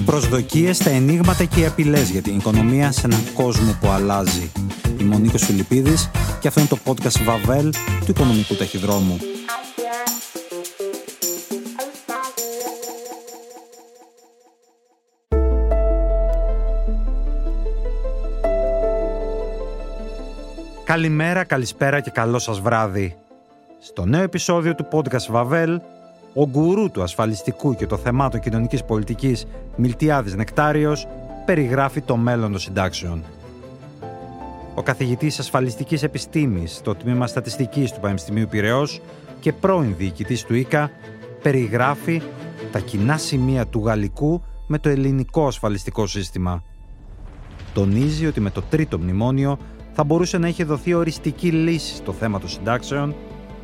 Οι προσδοκίες, τα ενίγματα και οι απειλές για την οικονομία σε έναν κόσμο που αλλάζει. Είμαι ο Νίκος Φιλιππίδης και αυτό είναι το podcast Βαβέλ του Οικονομικού Ταχυδρόμου. Καλημέρα, καλησπέρα και καλό σας βράδυ. Στο νέο επεισόδιο του podcast Βαβέλ, ο γκουρού του ασφαλιστικού και το θεμάτων κοινωνικής πολιτικής Μιλτιάδης Νεκτάριος περιγράφει το μέλλον των συντάξεων. Ο καθηγητής ασφαλιστικής επιστήμης στο τμήμα στατιστικής του Πανεπιστημίου Πυραιός και πρώην διοικητής του ΙΚΑ περιγράφει τα κοινά σημεία του γαλλικού με το ελληνικό ασφαλιστικό σύστημα. Τονίζει ότι με το τρίτο μνημόνιο θα μπορούσε να είχε δοθεί οριστική λύση στο θέμα των συντάξεων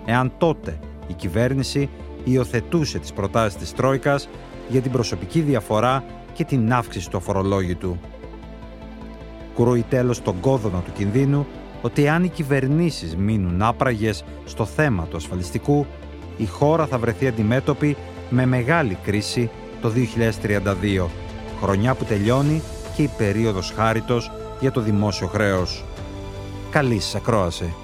εάν τότε η κυβέρνηση υιοθετούσε τις προτάσεις της Τρόικας για την προσωπική διαφορά και την αύξηση του αφορολόγητου. Κουρούει τέλος τον κόδωνα του κινδύνου ότι αν οι κυβερνήσεις μείνουν άπραγες στο θέμα του ασφαλιστικού, η χώρα θα βρεθεί αντιμέτωπη με μεγάλη κρίση το 2032, χρονιά που τελειώνει και η περίοδος χάριτος για το δημόσιο χρέος. Καλή σας ακρόαση.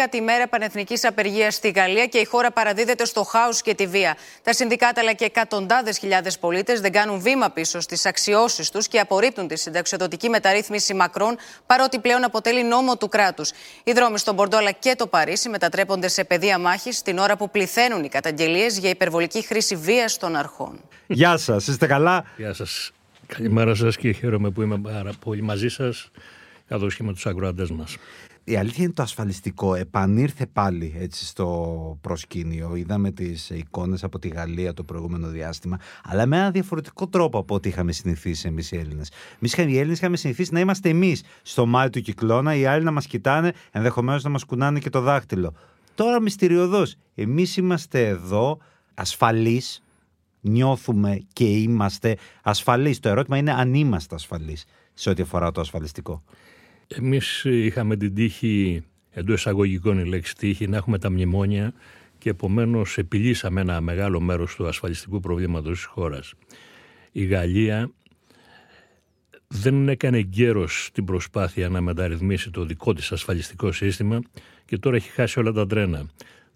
Δέκατη μέρα πανεθνικής απεργίας στη Γαλλία και η χώρα παραδίδεται στο χάος και τη βία. Τα συνδικάτα αλλά και εκατοντάδες χιλιάδες πολίτες δεν κάνουν βήμα πίσω στις αξιώσεις τους και απορρίπτουν τη συνταξιοδοτική μεταρρύθμιση Μακρόν, παρότι πλέον αποτελεί νόμο του κράτους. Οι δρόμοι στον Μπορντό αλλά και το Παρίσι μετατρέπονται σε πεδία μάχης την ώρα που πληθαίνουν οι καταγγελίες για υπερβολική χρήση βίας των αρχών. Γεια σας, είστε καλά; Γεια σας. Καλημέρα σας και χαίρομαι που είμαι πάρα πολύ μαζί σας, καθώ και με τους ακροατές μας η αλήθεια είναι το ασφαλιστικό επανήρθε πάλι έτσι στο προσκήνιο. Είδαμε τις εικόνες από τη Γαλλία το προηγούμενο διάστημα, αλλά με ένα διαφορετικό τρόπο από ό,τι είχαμε συνηθίσει εμείς οι Έλληνες. Εμείς οι Έλληνες είχαμε συνηθίσει να είμαστε εμείς στο μάτι του κυκλώνα, οι άλλοι να μας κοιτάνε, ενδεχομένως να μας κουνάνε και το δάχτυλο. Τώρα μυστηριωδώς, εμείς είμαστε εδώ ασφαλείς, νιώθουμε και είμαστε ασφαλείς. Το ερώτημα είναι αν είμαστε ασφαλείς σε ό,τι αφορά το ασφαλιστικό. Εμείς είχαμε την τύχη, εντός εισαγωγικών η λέξη τύχη, να έχουμε τα μνημόνια και επομένως επιλύσαμε ένα μεγάλο μέρος του ασφαλιστικού προβλήματος της χώρας. Η Γαλλία δεν έκανε γέρος την προσπάθεια να μεταρρυθμίσει το δικό της ασφαλιστικό σύστημα και τώρα έχει χάσει όλα τα τρένα.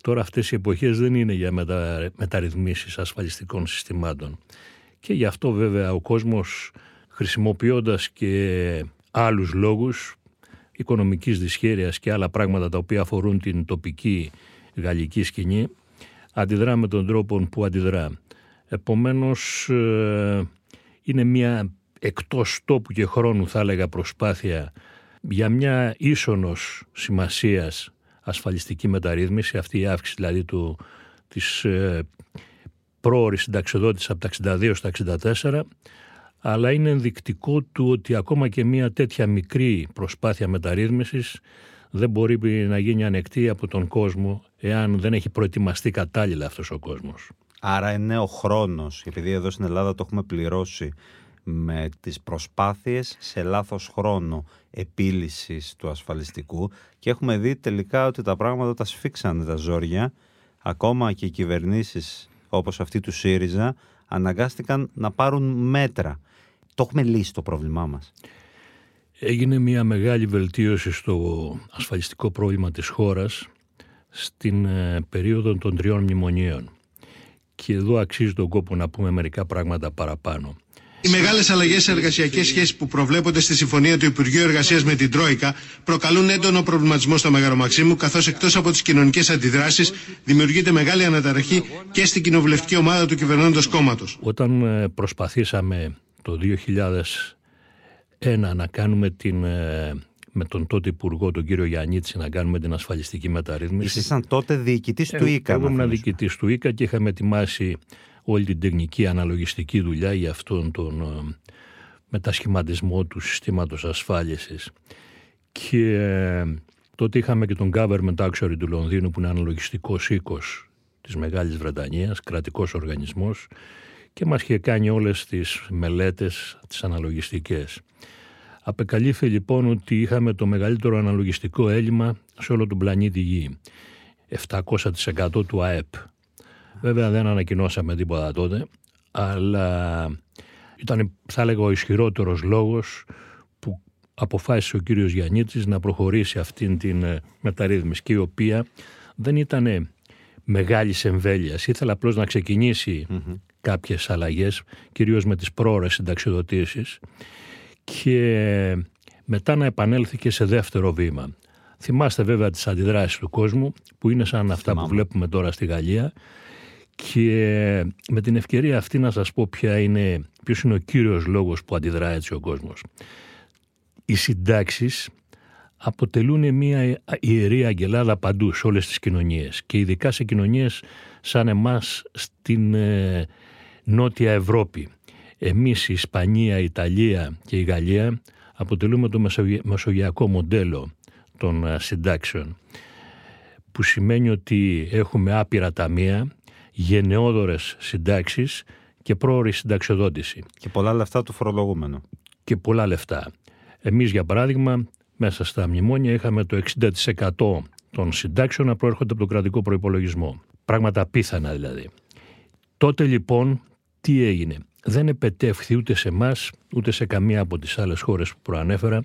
Τώρα αυτές οι εποχές δεν είναι για μετα... μεταρρυθμίσεις ασφαλιστικών συστημάτων. Και γι' αυτό βέβαια ο κόσμος χρησιμοποιώντας και άλλους λόγους οικονομικής δυσχέρειας και άλλα πράγματα τα οποία αφορούν την τοπική γαλλική σκηνή αντιδρά με τον τρόπο που αντιδρά. Επομένως ε, είναι μια εκτός τόπου και χρόνου θα έλεγα προσπάθεια για μια ίσονος σημασίας ασφαλιστική μεταρρύθμιση, αυτή η αύξηση δηλαδή του, της ε, πρόορης συνταξιοδότησης από τα 62 στα 64 αλλά είναι ενδεικτικό του ότι ακόμα και μια τέτοια μικρή προσπάθεια μεταρρύθμισης δεν μπορεί να γίνει ανεκτή από τον κόσμο εάν δεν έχει προετοιμαστεί κατάλληλα αυτός ο κόσμος. Άρα είναι ο χρόνος, επειδή εδώ στην Ελλάδα το έχουμε πληρώσει με τις προσπάθειες σε λάθος χρόνο επίλυσης του ασφαλιστικού και έχουμε δει τελικά ότι τα πράγματα τα σφίξαν τα ζόρια ακόμα και οι κυβερνήσεις όπως αυτή του ΣΥΡΙΖΑ αναγκάστηκαν να πάρουν μέτρα το έχουμε λύσει το πρόβλημά μας. Έγινε μια μεγάλη βελτίωση στο ασφαλιστικό πρόβλημα της χώρας στην ε, περίοδο των τριών μνημονίων. Και εδώ αξίζει τον κόπο να πούμε μερικά πράγματα παραπάνω. Οι μεγάλες αλλαγές σε εργασιακές σχέσεις που προβλέπονται στη συμφωνία του Υπουργείου Εργασίας με την Τρόικα προκαλούν έντονο προβληματισμό στο Μέγαρο Μαξίμου, καθώς εκτός από τις κοινωνικές αντιδράσεις δημιουργείται μεγάλη αναταραχή και στην κοινοβουλευτική ομάδα του κυβερνώντος κόμματος. Όταν ε, προσπαθήσαμε το 2001 να κάνουμε την ε, με τον τότε υπουργό, τον κύριο Γιαννίτση, να κάνουμε την ασφαλιστική μεταρρύθμιση. Ήσασταν τότε διοικητής του ΙΚΑ. Εγώ ήμουν να διοικητής του ΙΚΑ και είχαμε ετοιμάσει όλη την τεχνική αναλογιστική δουλειά για αυτόν τον ε, μετασχηματισμό του συστήματος ασφάλισης. Και ε, τότε είχαμε και τον Government Actuary του Λονδίνου που είναι αναλογιστικός οίκος της Μεγάλης Βρετανίας, κρατικός οργανισμός και μας είχε κάνει όλες τις μελέτες, τις αναλογιστικές. Απεκαλύφθη λοιπόν ότι είχαμε το μεγαλύτερο αναλογιστικό έλλειμμα σε όλο τον πλανήτη Γη. 700% του ΑΕΠ. Βέβαια δεν ανακοινώσαμε τίποτα τότε, αλλά ήταν θα έλεγα ο ισχυρότερος λόγος που αποφάσισε ο κύριος Γιαννίτης να προχωρήσει αυτήν την ε, μεταρρύθμιση και η οποία δεν ήταν μεγάλης εμβέλειας. Ήθελε απλώς να ξεκινήσει mm-hmm. Κάποιες αλλαγές, κυρίως με τις πρόορες συνταξιοδοτήσεις και μετά να επανέλθει και σε δεύτερο βήμα. Θυμάστε βέβαια τις αντιδράσεις του κόσμου που είναι σαν αυτά που βλέπουμε τώρα στη Γαλλία και με την ευκαιρία αυτή να σας πω ποια είναι, ποιος είναι ο κύριος λόγος που αντιδράει έτσι ο κόσμος. Οι συντάξεις αποτελούν μια ιερή αγγελάδα παντού σε όλες τις κοινωνίες και ειδικά σε κοινωνίες σαν εμάς στην ε, Νότια Ευρώπη. Εμείς η Ισπανία, η Ιταλία και η Γαλλία αποτελούμε το μεσογειακό μοντέλο των ε, συντάξεων που σημαίνει ότι έχουμε άπειρα ταμεία, γενναιόδορες συντάξεις και πρόορη συνταξιοδότηση. Και πολλά λεφτά του φορολογούμενου. Και πολλά λεφτά. Εμείς για παράδειγμα μέσα στα μνημόνια είχαμε το 60% των συντάξεων να προέρχονται από τον κρατικό προϋπολογισμό. Πράγματα απίθανα δηλαδή. Τότε λοιπόν τι έγινε. Δεν επετεύχθη ούτε σε εμάς ούτε σε καμία από τις άλλες χώρες που προανέφερα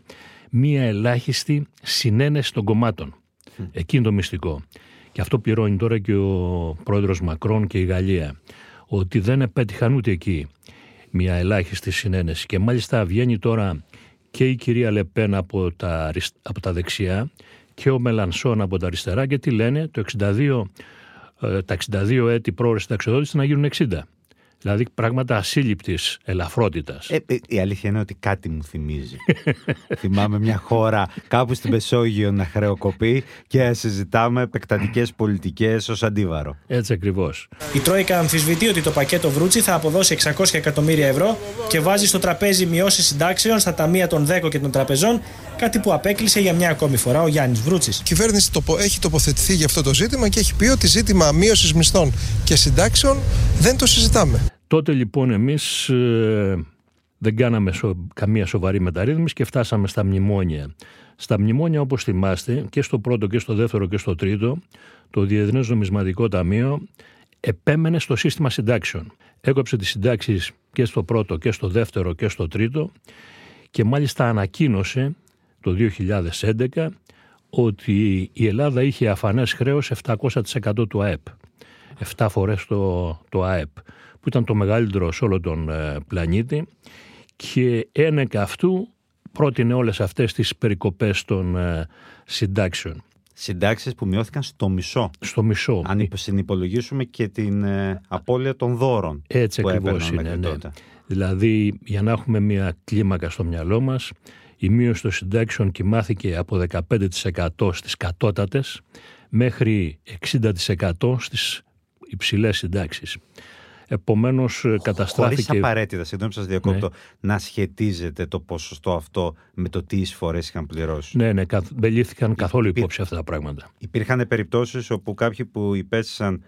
μία ελάχιστη συνένεση των κομμάτων. Mm. Εκεί το μυστικό. Και αυτό πληρώνει τώρα και ο πρόεδρος Μακρόν και η Γαλλία. Ότι δεν επέτυχαν ούτε εκεί μια ελάχιστη συνένεση. Και μάλιστα βγαίνει τώρα και η κυρία Λεπέν από τα, από τα δεξιά και ο Μελανσόν από τα αριστερά και τι λένε το 62, ε, τα 62 έτη πρόορες συνταξιοδότηση να γίνουν 60. Δηλαδή πράγματα ασύλληπτης ελαφρότητας. Ε, ε, η αλήθεια είναι ότι κάτι μου θυμίζει. Θυμάμαι μια χώρα κάπου στην Πεσόγειο να χρεοκοπεί και συζητάμε επεκτατικές πολιτικές ως αντίβαρο. Έτσι ακριβώς. Η Τρόικα αμφισβητεί ότι το πακέτο Βρούτσι θα αποδώσει 600 εκατομμύρια ευρώ και βάζει στο τραπέζι μειώσεις συντάξεων στα ταμεία των ΔΕΚΟ και των τραπεζών, κάτι που απέκλεισε για μια ακόμη φορά ο Γιάννης Βρούτσι. Η κυβέρνηση έχει τοποθετηθεί για αυτό το ζήτημα και έχει πει ότι ζήτημα μείωσης μισθών και συντάξεων δεν το συζητάμε. Τότε λοιπόν εμείς ε, δεν κάναμε καμία σοβαρή μεταρρύθμιση και φτάσαμε στα μνημόνια. Στα μνημόνια όπως θυμάστε και στο πρώτο και στο δεύτερο και στο τρίτο το Διεθνές Νομισματικό Ταμείο επέμενε στο σύστημα συντάξεων. Έκοψε τις συντάξεις και στο πρώτο και στο δεύτερο και στο τρίτο και μάλιστα ανακοίνωσε το 2011 ότι η Ελλάδα είχε αφανές χρέος 700% του ΑΕΠ. 7 φορές το, το ΑΕΠ που ήταν το μεγαλύτερο σε όλο τον ε, πλανήτη και ένεκα αυτού πρότεινε όλες αυτές τις περικοπές των ε, συντάξεων. Συντάξεις που μειώθηκαν στο μισό. Στο μισό. Αν συνυπολογίσουμε και την ε, απώλεια των δώρων Έτσι που ακριβώς είναι. Ναι. Δηλαδή για να έχουμε μια κλίμακα στο μυαλό μας η μείωση των συντάξεων κοιμάθηκε από 15% στις κατώτατες μέχρι 60% στις υψηλές συντάξεις. Επομένως, ε, καταστράφηκε. Χωρί απαραίτητα, συγγνώμη σας διακόπτω, ναι. να σχετίζεται το ποσοστό αυτό με το τι εισφορές είχαν πληρώσει. Ναι, ναι, δεν λήφθηκαν καθόλου υπόψη αυτά τα πράγματα. Υπήρχαν περιπτώσεις όπου κάποιοι που υπέστησαν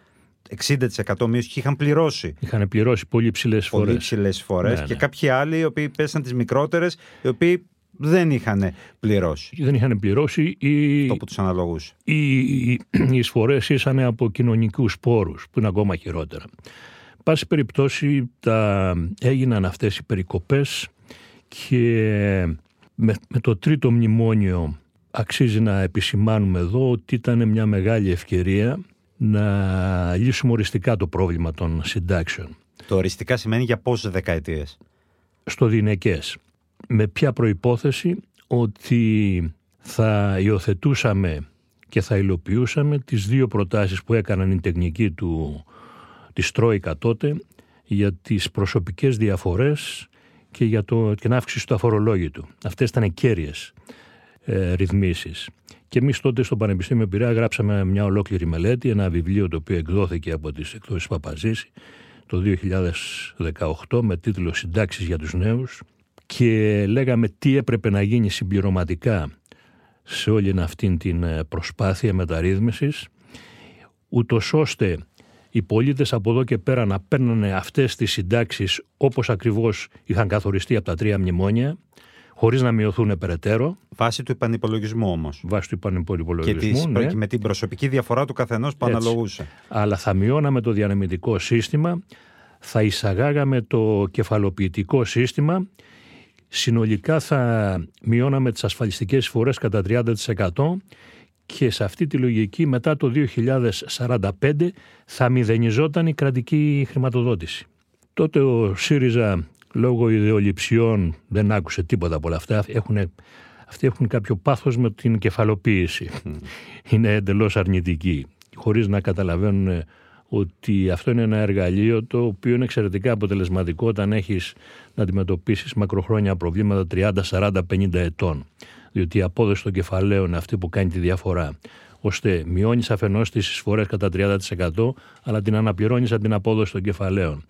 60% μείωση και είχαν πληρώσει. Είχαν πληρώσει πολύ υψηλές φορές. Πολύ υψηλές φορές. Ναι, και ναι. κάποιοι άλλοι, οι οποίοι πέσαν τις μικρότερες, οι οποίοι δεν είχαν πληρώσει. Δεν είχαν πληρώσει ή. Αυτό που τους αναλογούσε. Οι, οι, οι εισφορές ήσαν από κοινωνικούς πόρους, που είναι ακόμα χειρότερα. Πάση περιπτώσει τα, έγιναν αυτές οι περικοπές και με, το τρίτο μνημόνιο αξίζει να επισημάνουμε εδώ ότι ήταν μια μεγάλη ευκαιρία να λύσουμε οριστικά το πρόβλημα των συντάξεων. Το οριστικά σημαίνει για πόσες δεκαετίες; Στο δινεκές. Με ποια προϋπόθεση ότι θα υιοθετούσαμε και θα υλοποιούσαμε τις δύο προτάσεις που έκαναν η τεχνική του της Τρόικα τότε για τις προσωπικές διαφορές και για το, την αύξηση του αφορολόγητου. Αυτές ήταν κέρυες. ε, ρυθμίσεις. Και εμείς τότε στο Πανεπιστήμιο Πειραιά γράψαμε μια ολόκληρη μελέτη, ένα βιβλίο το οποίο εκδόθηκε από τις εκδόσεις Παπαζήση το 2018 με τίτλο «Συντάξεις για τους νέους» και λέγαμε τι έπρεπε να γίνει συμπληρωματικά σε όλη αυτή την ε, προσπάθεια μεταρρύθμισης ούτως ώστε οι πολίτες από εδώ και πέρα να παίρνουν αυτές τις συντάξεις όπως ακριβώς είχαν καθοριστεί από τα τρία μνημόνια χωρίς να μειωθούν περαιτέρω. Βάσει του επανυπολογισμού όμως. Βάσει του επανυπολογισμού. Και ναι. με την προσωπική διαφορά του καθενός που Έτσι. αναλογούσε. Αλλά θα μειώναμε το διανεμητικό σύστημα, θα εισαγάγαμε το κεφαλοποιητικό σύστημα, συνολικά θα μειώναμε τις ασφαλιστικές φορές κατά 30% και σε αυτή τη λογική μετά το 2045 θα μηδενιζόταν η κρατική χρηματοδότηση. Τότε ο ΣΥΡΙΖΑ λόγω ιδεολειψιών δεν άκουσε τίποτα από όλα αυτά. Έχουν, αυτοί έχουν κάποιο πάθος με την κεφαλοποίηση. Είναι εντελώς αρνητικοί, χωρίς να καταλαβαίνουν ότι αυτό είναι ένα εργαλείο το οποίο είναι εξαιρετικά αποτελεσματικό όταν έχεις να αντιμετωπίσεις μακροχρόνια προβλήματα 30, 40, 50 ετών. Διότι η απόδοση των κεφαλαίων είναι αυτή που κάνει τη διαφορά ώστε μειώνεις αφενός τις εισφορές κατά 30% αλλά την αναπληρώνεις από την απόδοση των κεφαλαίων.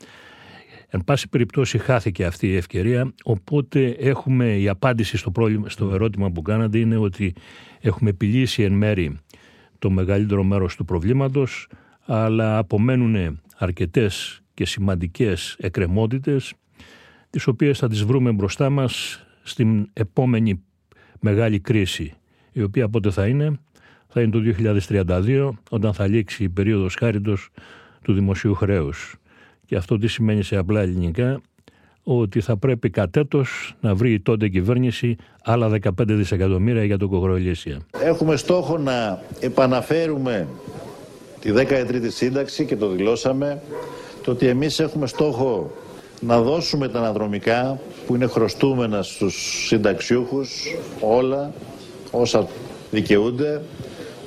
Εν πάση περιπτώσει χάθηκε αυτή η ευκαιρία, οπότε έχουμε η απάντηση στο, πρόβλημα, στο ερώτημα που κάνατε είναι ότι έχουμε επιλύσει εν μέρη το μεγαλύτερο μέρος του προβλήματος, αλλά απομένουν αρκετές και σημαντικές εκκρεμότητες, τις οποίες θα τις βρούμε μπροστά μας στην επόμενη μεγάλη κρίση, η οποία πότε θα είναι, θα είναι το 2032, όταν θα λήξει η περίοδος χάριτος του δημοσίου χρέους. Και αυτό τι σημαίνει σε απλά ελληνικά, ότι θα πρέπει κατέτος να βρει η τότε κυβέρνηση άλλα 15 δισεκατομμύρια για το κογροελίσια. Έχουμε στόχο να επαναφέρουμε τη 13η σύνταξη και το δηλώσαμε, το ότι εμείς έχουμε στόχο να δώσουμε τα αναδρομικά που είναι χρωστούμενα στους συνταξιούχους όλα όσα δικαιούνται,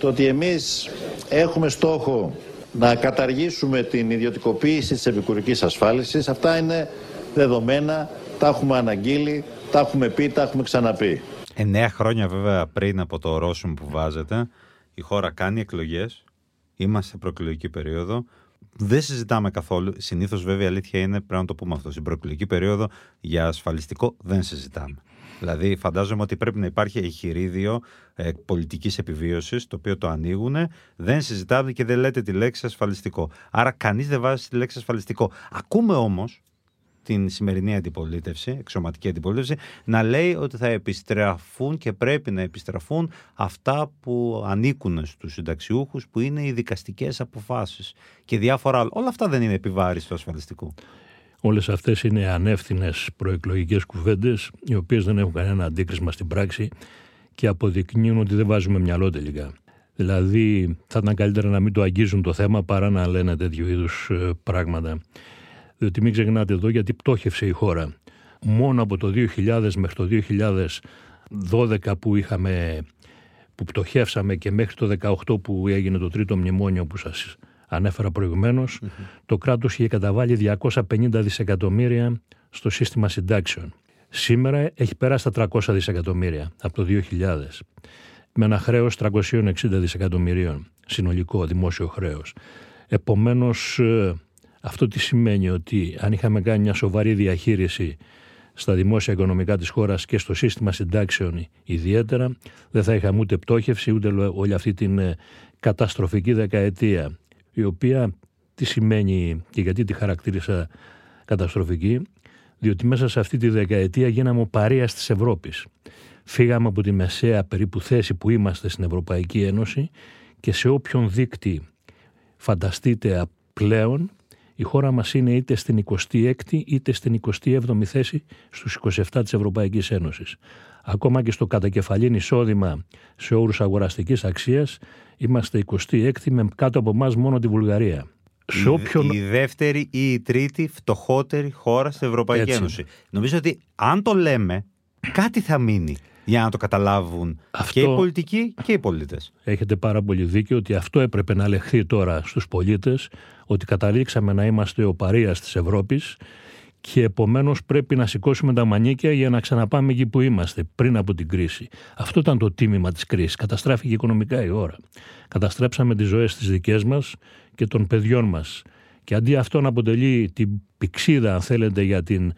το ότι εμείς έχουμε στόχο να καταργήσουμε την ιδιωτικοποίηση της επικουρικής ασφάλισης. Αυτά είναι δεδομένα, τα έχουμε αναγγείλει, τα έχουμε πει, τα έχουμε ξαναπεί. Εννέα χρόνια βέβαια πριν από το ορόσημο που βάζετε, η χώρα κάνει εκλογές, είμαστε σε προεκλογική περίοδο, δεν συζητάμε καθόλου. Συνήθως, βέβαια, η αλήθεια είναι πρέπει να το πούμε αυτό. Στην προεκλογική περίοδο για ασφαλιστικό δεν συζητάμε. Δηλαδή, φαντάζομαι ότι πρέπει να υπάρχει εγχειρίδιο ε, πολιτικής επιβίωσης, το οποίο το ανοίγουν, δεν συζητάτε και δεν λέτε τη λέξη ασφαλιστικό. Άρα, κανείς δεν βάζει τη λέξη ασφαλιστικό. Ακούμε όμως την σημερινή αντιπολίτευση, εξωματική αντιπολίτευση, να λέει ότι θα επιστραφούν και πρέπει να επιστραφούν αυτά που ανήκουν στους συνταξιούχους, που είναι οι δικαστικές αποφάσεις και διάφορα άλλα. Όλα αυτά δεν είναι επιβάρηση του ασφαλιστικού. Όλες αυτές είναι ανεύθυνες προεκλογικές κουβέντες, οι οποίες δεν έχουν κανένα αντίκρισμα στην πράξη και αποδεικνύουν ότι δεν βάζουμε μυαλό τελικά. Δηλαδή θα ήταν καλύτερα να μην το αγγίζουν το θέμα παρά να λένε τέτοιου είδους ε, πράγματα. Διότι μην ξεχνάτε εδώ γιατί πτώχευσε η χώρα. Μόνο από το 2000 μέχρι το 2012 που είχαμε που πτωχεύσαμε και μέχρι το 2018 που έγινε το τρίτο μνημόνιο που σας ανέφερα προηγουμένως, το κράτος είχε καταβάλει 250 δισεκατομμύρια στο σύστημα συντάξεων. Σήμερα έχει περάσει τα 300 δισεκατομμύρια από το 2000 με ένα χρέος 360 δισεκατομμυρίων συνολικό δημόσιο χρέος. Επομένως αυτό τι σημαίνει ότι αν είχαμε κάνει μια σοβαρή διαχείριση στα δημόσια οικονομικά της χώρας και στο σύστημα συντάξεων ιδιαίτερα, δεν θα είχαμε ούτε πτώχευση ούτε όλη αυτή την καταστροφική δεκαετία, η οποία τι σημαίνει και γιατί τη χαρακτήρισα καταστροφική, διότι μέσα σε αυτή τη δεκαετία γίναμε ο παρείας της Ευρώπης. Φύγαμε από τη μεσαία περίπου θέση που είμαστε στην Ευρωπαϊκή Ένωση και σε όποιον δίκτυ φανταστείτε πλέον η χώρα μας είναι είτε στην 26η είτε στην 27η θέση στους 27 της Ευρωπαϊκής Ένωσης. Ακόμα και στο κατακεφαλήν εισόδημα σε όρους αγοραστικής αξίας είμαστε 26η με κάτω από εμάς μόνο τη Βουλγαρία. Η, όποιον... η δεύτερη ή η τρίτη φτωχότερη χώρα στην Ευρωπαϊκή Έτσι. Ένωση. Νομίζω ότι αν το λέμε κάτι θα μείνει για να το καταλάβουν Αυτό... και οι πολιτικοί και οι πολίτες. Έχετε πάρα πολύ δίκιο ότι αυτό έπρεπε να λεχθεί τώρα στους πολίτες ότι καταλήξαμε να είμαστε ο παρείας της Ευρώπης και επομένως πρέπει να σηκώσουμε τα μανίκια για να ξαναπάμε εκεί που είμαστε πριν από την κρίση. Αυτό ήταν το τίμημα της κρίσης. Καταστράφηκε οικονομικά η ώρα. Καταστρέψαμε τις ζωές της δικές μας και των παιδιών μας. Και αντί αυτό να αποτελεί την πηξίδα, αν θέλετε, για την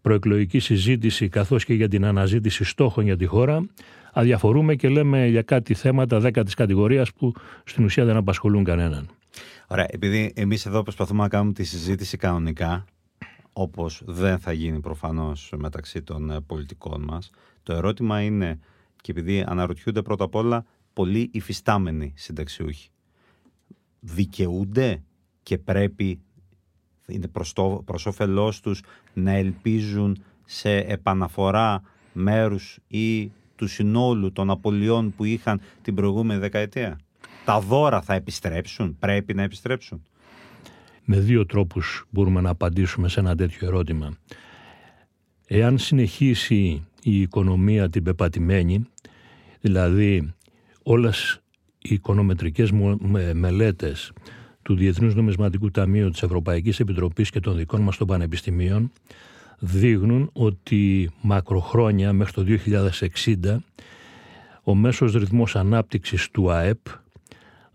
προεκλογική συζήτηση καθώς και για την αναζήτηση στόχων για τη χώρα, αδιαφορούμε και λέμε για κάτι θέματα δέκατης κατηγορίας που στην ουσία δεν απασχολούν κανέναν. Ωραία, επειδή εμείς εδώ προσπαθούμε να κάνουμε τη συζήτηση κανονικά, όπως δεν θα γίνει προφανώς μεταξύ των ε, πολιτικών μας, το ερώτημα είναι, και επειδή αναρωτιούνται πρώτα απ' όλα πολλοί υφιστάμενοι συνταξιούχοι, δικαιούνται και πρέπει είναι προς, το, προς όφελός τους να ελπίζουν σε επαναφορά μέρους ή του συνόλου των απολειών που είχαν την προηγούμενη δεκαετία; Τα δώρα θα επιστρέψουν, πρέπει να επιστρέψουν. Με δύο τρόπους μπορούμε να απαντήσουμε σε ένα τέτοιο ερώτημα. Εάν συνεχίσει η οικονομία την πεπατημένη, δηλαδή όλες οι οικονομετρικές μελέτες του Διεθνούς Νομισματικού Ταμείου της Ευρωπαϊκής Επιτροπής και των δικών μας των πανεπιστημίων δείχνουν ότι μακροχρόνια μέχρι το 2060 ο μέσος ρυθμός ανάπτυξης του ΑΕΠ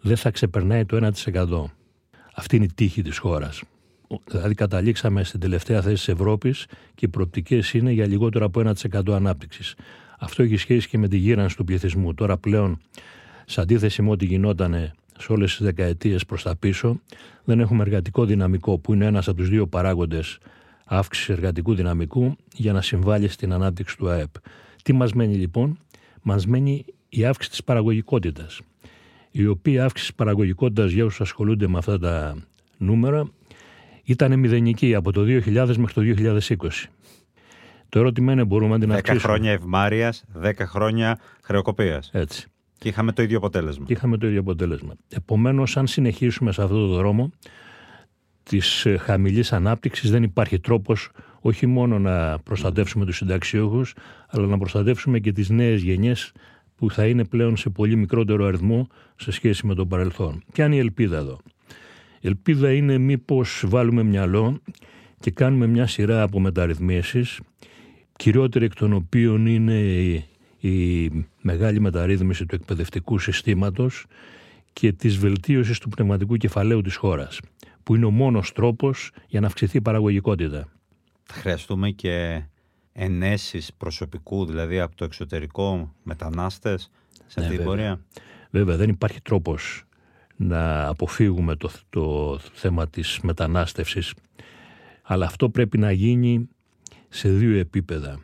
δεν θα ξεπερνάει το 1%. Αυτή είναι η τύχη της χώρας. Δηλαδή καταλήξαμε στην τελευταία θέση της Ευρώπης και οι προοπτικές είναι για λιγότερο από 1% ανάπτυξης. Αυτό έχει σχέση και με τη γύρανση του πληθυσμού. Τώρα πλέον, σε αντίθεση με ό,τι γινόταν σε όλες τις δεκαετίες προς τα πίσω, δεν έχουμε εργατικό δυναμικό που είναι ένας από τους δύο παράγοντες αύξησης εργατικού δυναμικού για να συμβάλλει στην ανάπτυξη του ΑΕΠ. Τι μας μένει λοιπόν, μας μένει η αύξηση της παραγωγικότητας, η οποία αύξηση της παραγωγικότητας για όσους ασχολούνται με αυτά τα νούμερα ήταν μηδενική από το 2000 μέχρι το 2020. Το ερώτημα είναι μπορούμε να την αυξήσουμε; 10 χρόνια ευμάρεια, 10 χρόνια χρεοκοπίας. Έτσι. Και είχαμε το ίδιο αποτέλεσμα. Και είχαμε το ίδιο αποτέλεσμα. Επομένως, αν συνεχίσουμε σε αυτό το δρόμο της ε, χαμηλής ανάπτυξης, δεν υπάρχει τρόπος όχι μόνο να προστατεύσουμε τους συνταξιούχους, αλλά να προστατεύσουμε και τις νέες γενιές που θα είναι πλέον σε πολύ μικρότερο αριθμό σε σχέση με το παρελθόν. Ποια είναι η ελπίδα εδώ. Η ελπίδα είναι μήπως βάλουμε μυαλό και κάνουμε μια σειρά από μεταρρυθμίσεις, κυριότερη εκ των οποίων είναι η, η μεγάλη μεταρρύθμιση του εκπαιδευτικού συστήματος και της βελτίωσης του πνευματικού κεφαλαίου της χώρας, που είναι ο μόνος τρόπος για να αυξηθεί η παραγωγικότητα. Θα χρειαστούμε και ενέσεις προσωπικού, δηλαδή από το εξωτερικό μετανάστες σε Ναι, αυτή την βέβαια. πορεία; Βέβαια, δεν υπάρχει τρόπος να αποφύγουμε το, το θέμα της μετανάστευσης, αλλά αυτό πρέπει να γίνει σε δύο επίπεδα.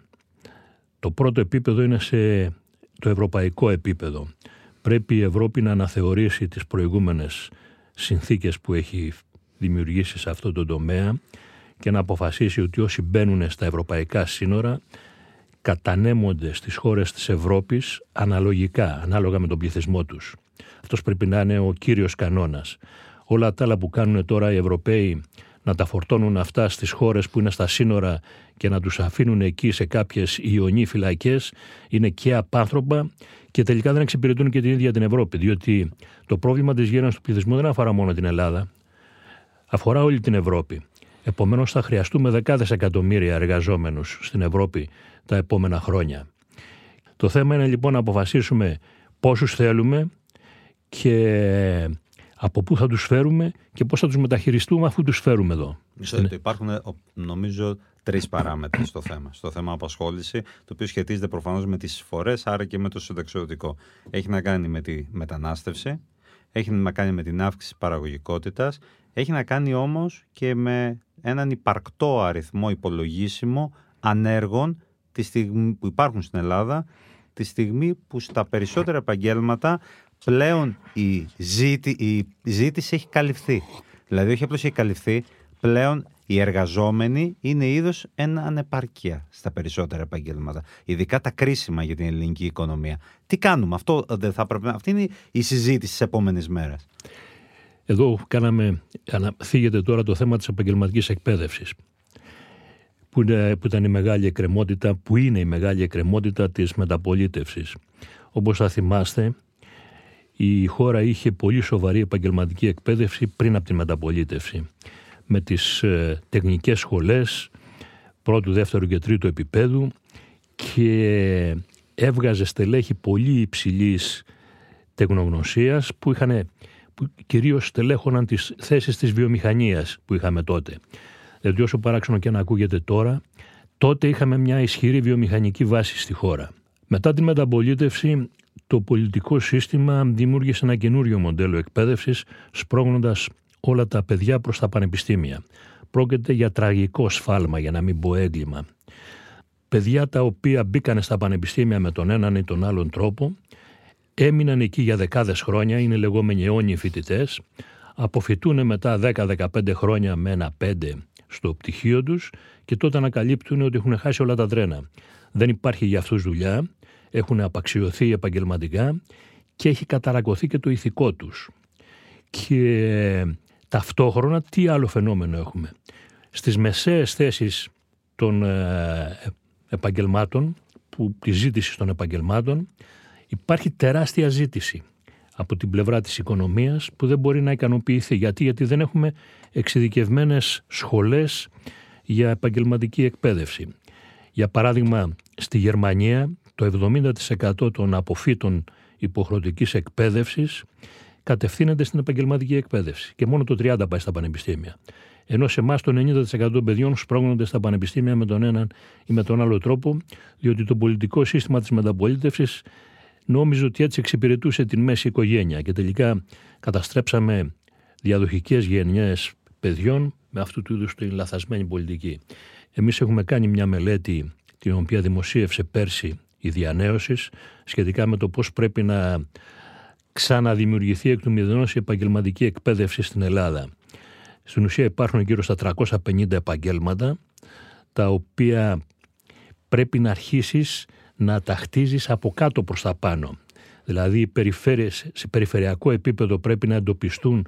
Το πρώτο επίπεδο είναι σε το ευρωπαϊκό επίπεδο. Πρέπει η Ευρώπη να αναθεωρήσει τις προηγούμενες συνθήκες που έχει δημιουργήσει σε αυτό το τομέα και να αποφασίσει ότι όσοι μπαίνουν στα ευρωπαϊκά σύνορα κατανέμονται στις χώρες της Ευρώπης αναλογικά, ανάλογα με τον πληθυσμό τους. Αυτός πρέπει να είναι ο κύριος κανόνας. Όλα τα άλλα που κάνουν τώρα οι Ευρωπαίοι να τα φορτώνουν αυτά στις χώρες που είναι στα σύνορα και να τους αφήνουν εκεί σε κάποιες ιονί φυλακές είναι και απάνθρωπα και τελικά δεν εξυπηρετούν και την ίδια την Ευρώπη. Διότι το πρόβλημα της γέρανσης του πληθυσμού δεν αφορά μόνο την Ελλάδα, αφορά όλη την Ευρώπη. Επομένως θα χρειαστούμε δεκάδες εκατομμύρια εργαζόμενους στην Ευρώπη τα επόμενα χρόνια. Το θέμα είναι λοιπόν να αποφασίσουμε πόσους θέλουμε και από πού θα τους φέρουμε και πώς θα τους μεταχειριστούμε αφού τους φέρουμε εδώ. Μισό λεπτό. Υπάρχουν, ε, ο- νομίζω, τρεις παράμετροι στο θέμα. Στο θέμα απασχόληση, το οποίο σχετίζεται προφανώς με τις εισφορέ, άρα και με το συνταξιοδοτικό. Έχει να κάνει με τη μετανάστευση, έχει να κάνει με την αύξηση παραγωγικότητας, έχει να κάνει όμως και με έναν υπαρκτό αριθμό υπολογίσιμο ανέργων τη στιγμή, που υπάρχουν στην Ελλάδα, τη στιγμή που στα περισσότερα επαγγέλματα πλέον η, ζήτη, η ζήτηση έχει καλυφθεί. Δηλαδή, όχι απλώς έχει καλυφθεί, πλέον οι εργαζόμενοι είναι είδος ένα ανεπαρκεία στα περισσότερα επαγγέλματα. Ειδικά τα κρίσιμα για την ελληνική οικονομία. Τι κάνουμε, αυτό δεν θα πρέπει να. Αυτή είναι η συζήτηση της επόμενης μέρας. Εδώ κάναμε, ανα- θίγεται τώρα το θέμα της επαγγελματικής εκπαίδευσης που, είναι, που ήταν η μεγάλη εκκρεμότητα, που είναι η μεγάλη εκκρεμότητα της μεταπολίτευσης. Όπως θα θυμάστε, η χώρα είχε πολύ σοβαρή επαγγελματική εκπαίδευση πριν από τη μεταπολίτευση. Με τις ε, τεχνικές σχολές, πρώτου, δεύτερου και τρίτου επίπεδου και έβγαζε στελέχη πολύ υψηλής τεχνογνωσίας που είχαν που κυρίως στελέχωναν τις θέσεις της βιομηχανίας που είχαμε τότε. Δηλαδή όσο παράξενο και να ακούγεται τώρα, τότε είχαμε μια ισχυρή βιομηχανική βάση στη χώρα. Μετά την μεταπολίτευση, το πολιτικό σύστημα δημιούργησε ένα καινούριο μοντέλο εκπαίδευσης, σπρώγνοντας όλα τα παιδιά προς τα πανεπιστήμια. Πρόκειται για τραγικό σφάλμα, για να μην πω έγκλημα. Παιδιά τα οποία μπήκαν στα πανεπιστήμια με τον έναν ή τον άλλον τρόπο, έμειναν εκεί για δεκάδες χρόνια, είναι λεγόμενοι αιώνιοι φοιτητές, αποφυτούν μετά 10-15 χρόνια με ένα 5 στο πτυχίο τους και τότε ανακαλύπτουν ότι έχουν χάσει όλα τα τρένα. Δεν υπάρχει για αυτούς δουλειά, έχουν απαξιωθεί επαγγελματικά και έχει καταρακωθεί και το ηθικό τους. Και ταυτόχρονα τι άλλο φαινόμενο έχουμε. Στις μεσαίες θέσεις των ε, επαγγελμάτων, που, της ζήτησης των επαγγελμάτων, υπάρχει τεράστια ζήτηση από την πλευρά της οικονομίας που δεν μπορεί να ικανοποιηθεί. Γιατί, Γιατί δεν έχουμε εξειδικευμένες σχολές για επαγγελματική εκπαίδευση. Για παράδειγμα, στη Γερμανία το 70% των αποφύτων υποχρεωτικής εκπαίδευσης κατευθύνεται στην επαγγελματική εκπαίδευση και μόνο το 30% πάει στα πανεπιστήμια. Ενώ σε εμάς το 90% των παιδιών σπρώχνονται στα πανεπιστήμια με τον έναν ή με τον άλλο τρόπο, διότι το πολιτικό σύστημα της μεταπολίτευσης νόμιζε ότι έτσι εξυπηρετούσε την μέση οικογένεια και τελικά καταστρέψαμε διαδοχικές γενιές παιδιών με αυτού του είδους την λαθασμένη πολιτική. Εμείς έχουμε κάνει μια μελέτη την οποία δημοσίευσε πέρσι η διανέωση σχετικά με το πώς πρέπει να ξαναδημιουργηθεί εκ του μηδενός η επαγγελματική εκπαίδευση στην Ελλάδα. Στην ουσία υπάρχουν γύρω στα 350 επαγγέλματα τα οποία πρέπει να αρχίσεις να τα χτίζεις από κάτω προς τα πάνω. Δηλαδή σε περιφερειακό επίπεδο πρέπει να εντοπιστούν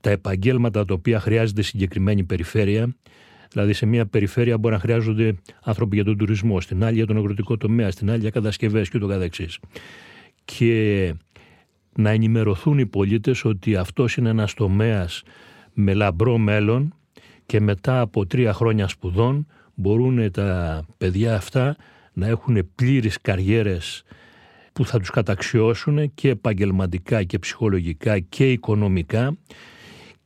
τα επαγγέλματα τα οποία χρειάζεται συγκεκριμένη περιφέρεια. Δηλαδή σε μια περιφέρεια μπορεί να χρειάζονται άνθρωποι για τον τουρισμό, στην άλλη για τον αγροτικό τομέα, στην άλλη για κατασκευές και το καθεξής. Και να ενημερωθούν οι πολίτες ότι αυτός είναι ένας τομέας με λαμπρό μέλλον και μετά από τρία χρόνια σπουδών μπορούν τα παιδιά αυτά να έχουν πλήρεις καριέρες που θα τους καταξιώσουν και επαγγελματικά και ψυχολογικά και οικονομικά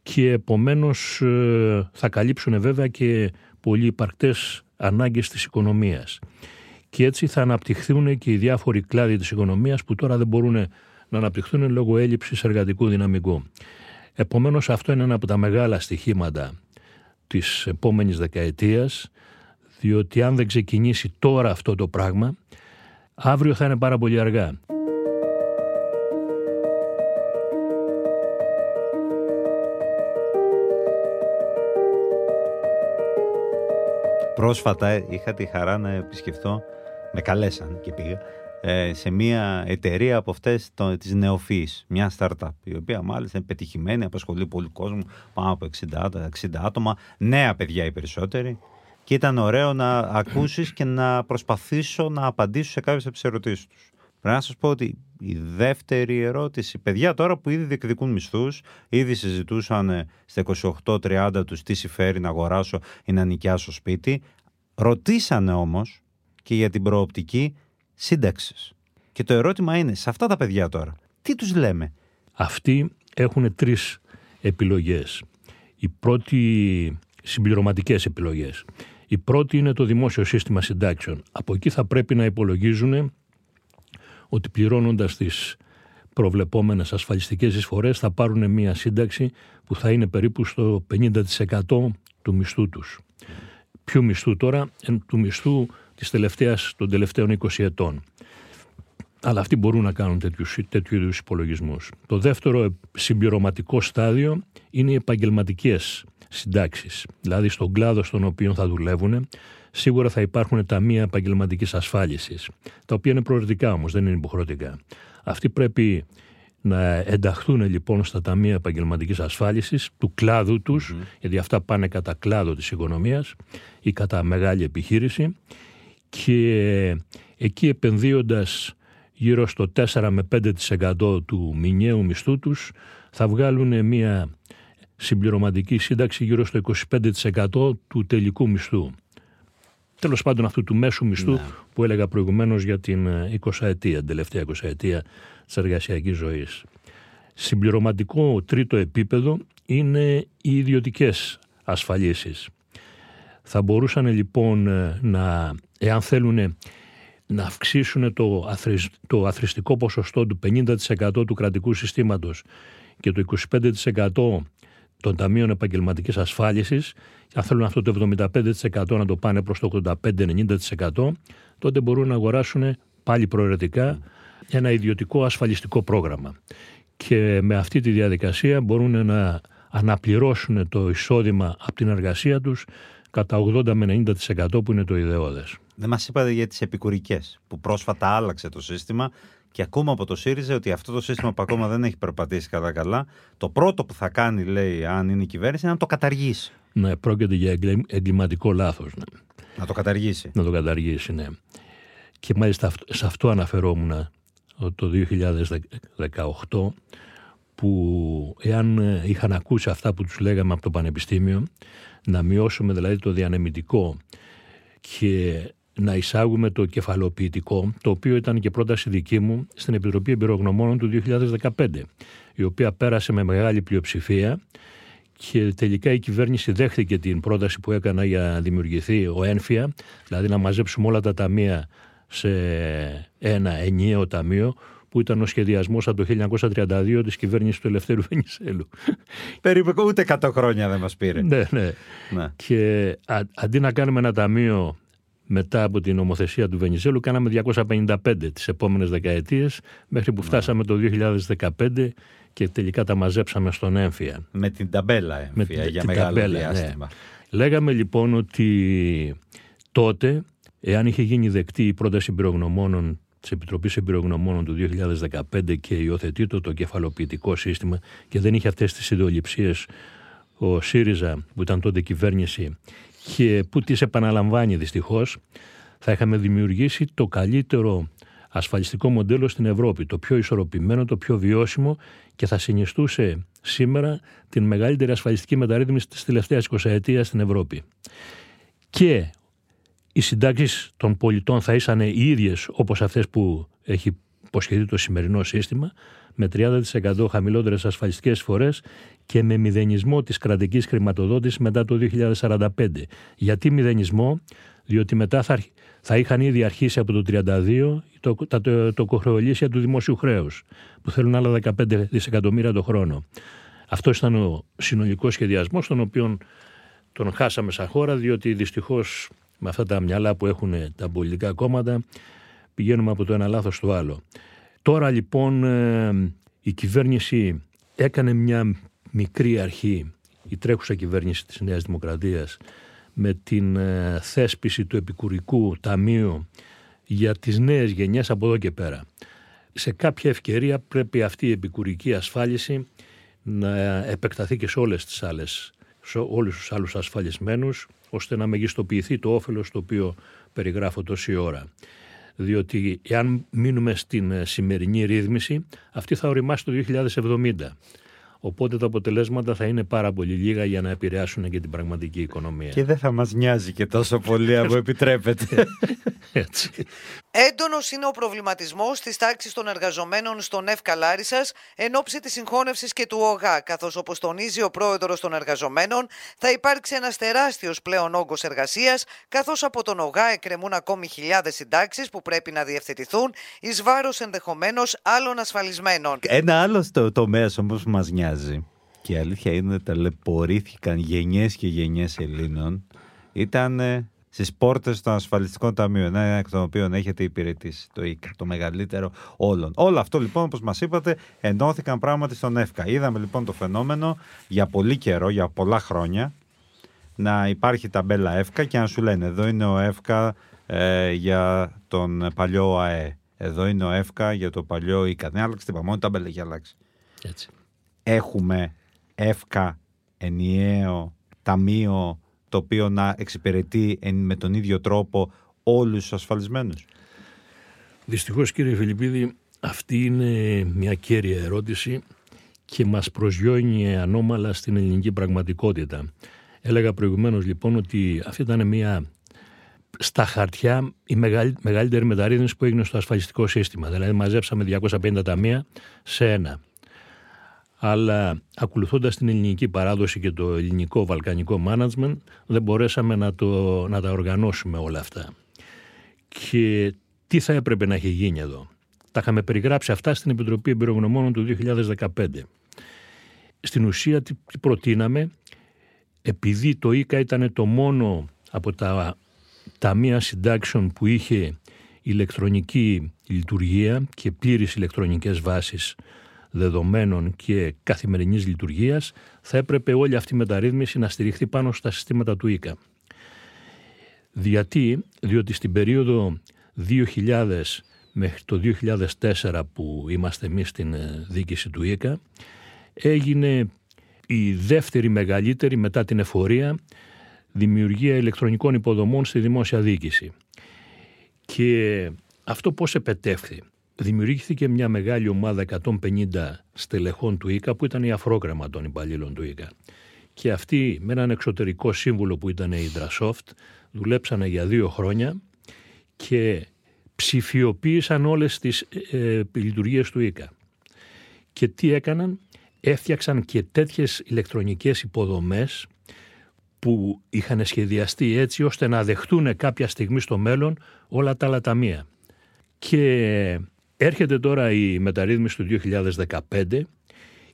και επομένως ε, θα καλύψουν βέβαια και πολύ υπαρκτές ανάγκες της οικονομίας. Και έτσι θα αναπτυχθούν και οι διάφοροι κλάδοι της οικονομίας που τώρα δεν μπορούν να αναπτυχθούν λόγω έλλειψης εργατικού δυναμικού. Επομένως αυτό είναι ένα από τα μεγάλα στοιχήματα της επόμενης δεκαετίας διότι αν δεν ξεκινήσει τώρα αυτό το πράγμα αύριο θα είναι πάρα πολύ αργά. Πρόσφατα είχα τη χαρά να επισκεφθώ, με καλέσαν και πήγα, ε, σε μια εταιρεία από αυτές το, της νεοφύης, μια startup, η οποία μάλιστα είναι πετυχημένη, απασχολεί πολύ κόσμο, πάνω από 60, 60 άτομα, νέα παιδιά οι περισσότεροι, και ήταν ωραίο να ακούσεις και να προσπαθήσω να απαντήσω σε κάποιες από τις ερωτήσεις τους. Πρέπει να σας πω ότι η δεύτερη ερώτηση, παιδιά τώρα που ήδη διεκδικούν μισθούς, ήδη συζητούσαν ε, στα 28-30 τους τι συμφέρει να αγοράσω ή να νοικιάσω σπίτι, ρωτήσανε όμως και για την προοπτική σύνταξης. Και το ερώτημα είναι, σε αυτά τα παιδιά τώρα, τι τους λέμε; Αυτοί έχουν τρεις επιλογές. Οι πρώτοι συμπληρωματικές επιλογές. Η πρώτη είναι το δημόσιο σύστημα συντάξεων. Από εκεί θα πρέπει να υπολογίζουν ότι πληρώνοντας τις προβλεπόμενες ασφαλιστικές εισφορές θα πάρουν μια σύνταξη που θα είναι περίπου στο 50% του μισθού τους. Ποιου μισθού τώρα, του μισθού της τελευταίας, των τελευταίων 20 ετών. Αλλά αυτοί μπορούν να κάνουν τέτοιους, τέτοιου είδους υπολογισμούς. Το δεύτερο συμπληρωματικό στάδιο είναι οι επαγγελματικές συντάξεις. Δηλαδή στον κλάδο στον οποίο θα δουλεύουν, σίγουρα θα υπάρχουν ταμεία επαγγελματικής ασφάλισης, τα οποία είναι προαιρετικά όμως, δεν είναι υποχρεωτικά. Αυτοί πρέπει να ενταχθούν λοιπόν στα ταμεία επαγγελματικής ασφάλισης του κλάδου τους, γιατί αυτά πάνε κατά κλάδο της οικονομίας ή κατά μεγάλη επιχείρηση, και εκεί επενδύοντας γύρω στο 4 με 5% του μηνιαίου μισθού τους θα βγάλουν μια συμπληρωματική σύνταξη γύρω στο 25% του τελικού μισθού. τέλος πάντων αυτού του μέσου μισθού που έλεγα προηγουμένως για την 20 ετία, την τελευταία 20 ετία της εργασιακής ζωής. Συμπληρωματικό τρίτο επίπεδο είναι οι ιδιωτικές ασφαλίσεις. Θα μπορούσαν λοιπόν να, εάν θέλουν να αυξήσουν το, αθρησ, το αθρηστικό ποσοστό του 50% του κρατικού συστήματος και το 25% των Ταμείων Επαγγελματικής Ασφάλισης, αν θέλουν αυτό το 75% να το πάνε προς το 85-90%, τότε μπορούν να αγοράσουν πάλι προαιρετικά ένα ιδιωτικό ασφαλιστικό πρόγραμμα. Και με αυτή τη διαδικασία μπορούν να αναπληρώσουν το εισόδημα από την εργασία τους κατά 80 με 90% που είναι το ιδεώδες. Δεν μας είπατε για τις επικουρικές που πρόσφατα άλλαξε το σύστημα και ακούμε από το ΣΥΡΙΖΑ ότι αυτό το σύστημα που ακόμα δεν έχει περπατήσει κατά καλά, το πρώτο που θα κάνει, λέει, αν είναι η κυβέρνηση, είναι να το καταργήσει. Ναι, πρόκειται για εγκληματικό λάθος. Ναι. Να το καταργήσει. Να το καταργήσει, ναι. Και μάλιστα σε αυτό αναφερόμουν το 2018 που εάν είχαν ακούσει αυτά που τους λέγαμε από το Πανεπιστήμιο να μειώσουμε δηλαδή το διανεμητικό και να εισάγουμε το κεφαλοποιητικό, το οποίο ήταν και πρόταση δική μου στην Επιτροπή Εμπειρογνωμόνων του 2015, η οποία πέρασε με μεγάλη πλειοψηφία και τελικά η κυβέρνηση δέχτηκε την πρόταση που έκανα για να δημιουργηθεί ο ΕΝΦΙΑ, δηλαδή να μαζέψουμε όλα τα ταμεία σε ένα ενιαίο ταμείο, που ήταν ο σχεδιασμός από το 1932 της κυβέρνησης του Ελευθέρου Βενισέλου. Περίπου ούτε 100 χρόνια δεν μας πήρε. ναι, ναι, ναι. Και αντί να κάνουμε ένα ταμείο μετά από την νομοθεσία του Βενιζέλου κάναμε 255 τις επόμενες δεκαετίες μέχρι που ναι. φτάσαμε το 2015 και τελικά τα μαζέψαμε στον έμφυα. Με την ταμπέλα έμφυα για μεγάλο ταμπέλα, ναι. διάστημα. Λέγαμε λοιπόν ότι τότε, εάν είχε γίνει δεκτή η πρόταση εμπειρογνωμόνων της Επιτροπής Εμπειρογνωμόνων του 2015 και υιοθετεί το, το κεφαλοποιητικό σύστημα και δεν είχε αυτές τις ιδεολειψίε ο ΣΥΡΙΖΑ που ήταν τότε κυβέρνηση και που τις επαναλαμβάνει δυστυχώς, θα είχαμε δημιουργήσει το καλύτερο ασφαλιστικό μοντέλο στην Ευρώπη, το πιο ισορροπημένο, το πιο βιώσιμο και θα συνιστούσε σήμερα την μεγαλύτερη ασφαλιστική μεταρρύθμιση της τελευταίας 20 ετία στην Ευρώπη. Και οι συντάξεις των πολιτών θα ήσαν οι ίδιες όπως αυτές που έχει υποσχεθεί το σημερινό σύστημα, με 30% χαμηλότερες ασφαλιστικές φορές και με μηδενισμό της κρατικής χρηματοδότησης μετά το 2045. Γιατί μηδενισμό, διότι μετά θα, θα είχαν ήδη αρχίσει από το 32 το, το, το, το του δημόσιου χρέους, που θέλουν άλλα 15 δισεκατομμύρια το χρόνο. Αυτό ήταν ο συνολικός σχεδιασμός, τον οποίο τον χάσαμε σαν χώρα, διότι δυστυχώς με αυτά τα μυαλά που έχουν τα πολιτικά κόμματα πηγαίνουμε από το ένα λάθος στο άλλο. Τώρα λοιπόν ε, η κυβέρνηση έκανε μια μικρή αρχή, η τρέχουσα κυβέρνηση της Νέας Δημοκρατίας, με την ε, θέσπιση του επικουρικού ταμείου για τις νέες γενιές από εδώ και πέρα. Σε κάποια ευκαιρία πρέπει αυτή η επικουρική ασφάλιση να επεκταθεί και σε όλες τις άλλες, σε όλους τους άλλους ασφαλισμένους, ώστε να μεγιστοποιηθεί το όφελος το οποίο περιγράφω τόση ώρα διότι εάν μείνουμε στην ε, σημερινή ρύθμιση, αυτή θα οριμάσει το 2070. Οπότε τα αποτελέσματα θα είναι πάρα πολύ λίγα για να επηρεάσουν και την πραγματική οικονομία. Και δεν θα μας νοιάζει και τόσο πολύ, αν επιτρέπετε. Έτσι. Έντονος είναι ο προβληματισμός της τάξης των εργαζομένων στον ΕΦ Καλάρισας εν ώψη της συγχώνευσης και του ΟΓΑ, καθώς όπως τονίζει ο πρόεδρος των εργαζομένων, θα υπάρξει ένας τεράστιος πλέον όγκος εργασίας, καθώς από τον ΟΓΑ εκκρεμούν ακόμη χιλιάδες συντάξεις που πρέπει να διευθετηθούν, εις βάρος ενδεχομένως άλλων ασφαλισμένων. Ένα άλλο το, τομέας όμως που μας νοιάζει, και η αλήθεια είναι ότι ταλαιπωρήθηκαν γενιές και γενιές Ελλήνων, ήταν στις πόρτες των ασφαλιστικών ταμείων, ένα εκ των οποίων έχετε υπηρετήσει το ΙΚΑ, το μεγαλύτερο όλων. Όλο αυτό λοιπόν, όπως μας είπατε, ενώθηκαν πράγματι στον ΕΦΚΑ. Είδαμε λοιπόν το φαινόμενο για πολύ καιρό, για πολλά χρόνια, να υπάρχει ταμπέλα ΕΦΚΑ και να σου λένε εδώ είναι ο ΕΦΚΑ ε, για τον παλιό ΑΕ. Εδώ είναι ο ΕΦΚΑ για το παλιό ΙΚΑ. Δεν άλλαξε τίποτα, μόνο ταμπέλα έχει αλλάξει. Έτσι. Έχουμε ΕΦΚΑ ενιαίο ταμείο το οποίο να εξυπηρετεί με τον ίδιο τρόπο όλους τους ασφαλισμένους; Δυστυχώς κύριε Φιλιππίδη αυτή είναι μια κέρια ερώτηση και μας προσγειώνει ανώμαλα στην ελληνική πραγματικότητα. Έλεγα προηγουμένως λοιπόν ότι αυτή ήταν μια στα χαρτιά η μεγαλύτερη μεταρρύθμιση που έγινε στο ασφαλιστικό σύστημα. Δηλαδή μαζέψαμε 250 ταμεία σε ένα. Αλλά ακολουθώντας την ελληνική παράδοση και το ελληνικό βαλκανικό management δεν μπορέσαμε να, το, να τα οργανώσουμε όλα αυτά. Και τι θα έπρεπε να έχει γίνει εδώ. Τα είχαμε περιγράψει αυτά στην Επιτροπή Εμπειρογνωμόνων του 2015. Στην ουσία τι προτείναμε, επειδή το ΙΚΑ ήταν το μόνο από τα ταμεία συντάξεων που είχε ηλεκτρονική λειτουργία και πλήρης ηλεκτρονικές βάσεις δεδομένων και καθημερινής λειτουργίας, θα έπρεπε όλη αυτή η μεταρρύθμιση να στηριχθεί πάνω στα συστήματα του ΙΚΑ. Γιατί, διότι στην περίοδο 2000 μέχρι το 2004 που είμαστε εμείς στην ε, δίκηση του ΙΚΑ, έγινε η δεύτερη μεγαλύτερη μετά την εφορία δημιουργία ηλεκτρονικών υποδομών στη δημόσια διοίκηση. Και αυτό πώς επετεύχθη; Δημιουργήθηκε μια μεγάλη ομάδα 150 στελεχών του ΙΚΑ που ήταν η αφρόγραμμα των υπαλλήλων του ΙΚΑ. Και αυτοί με έναν εξωτερικό σύμβουλο που ήταν η Drasoft δουλέψανε για δύο χρόνια και ψηφιοποίησαν όλες τις ε, λειτουργίες του ΙΚΑ. Και τι έκαναν, έφτιαξαν και τέτοιες ηλεκτρονικές υποδομές που είχαν σχεδιαστεί έτσι ώστε να δεχτούν κάποια στιγμή στο μέλλον όλα τα άλλα ταμεία. Και έρχεται τώρα η μεταρρύθμιση του 2015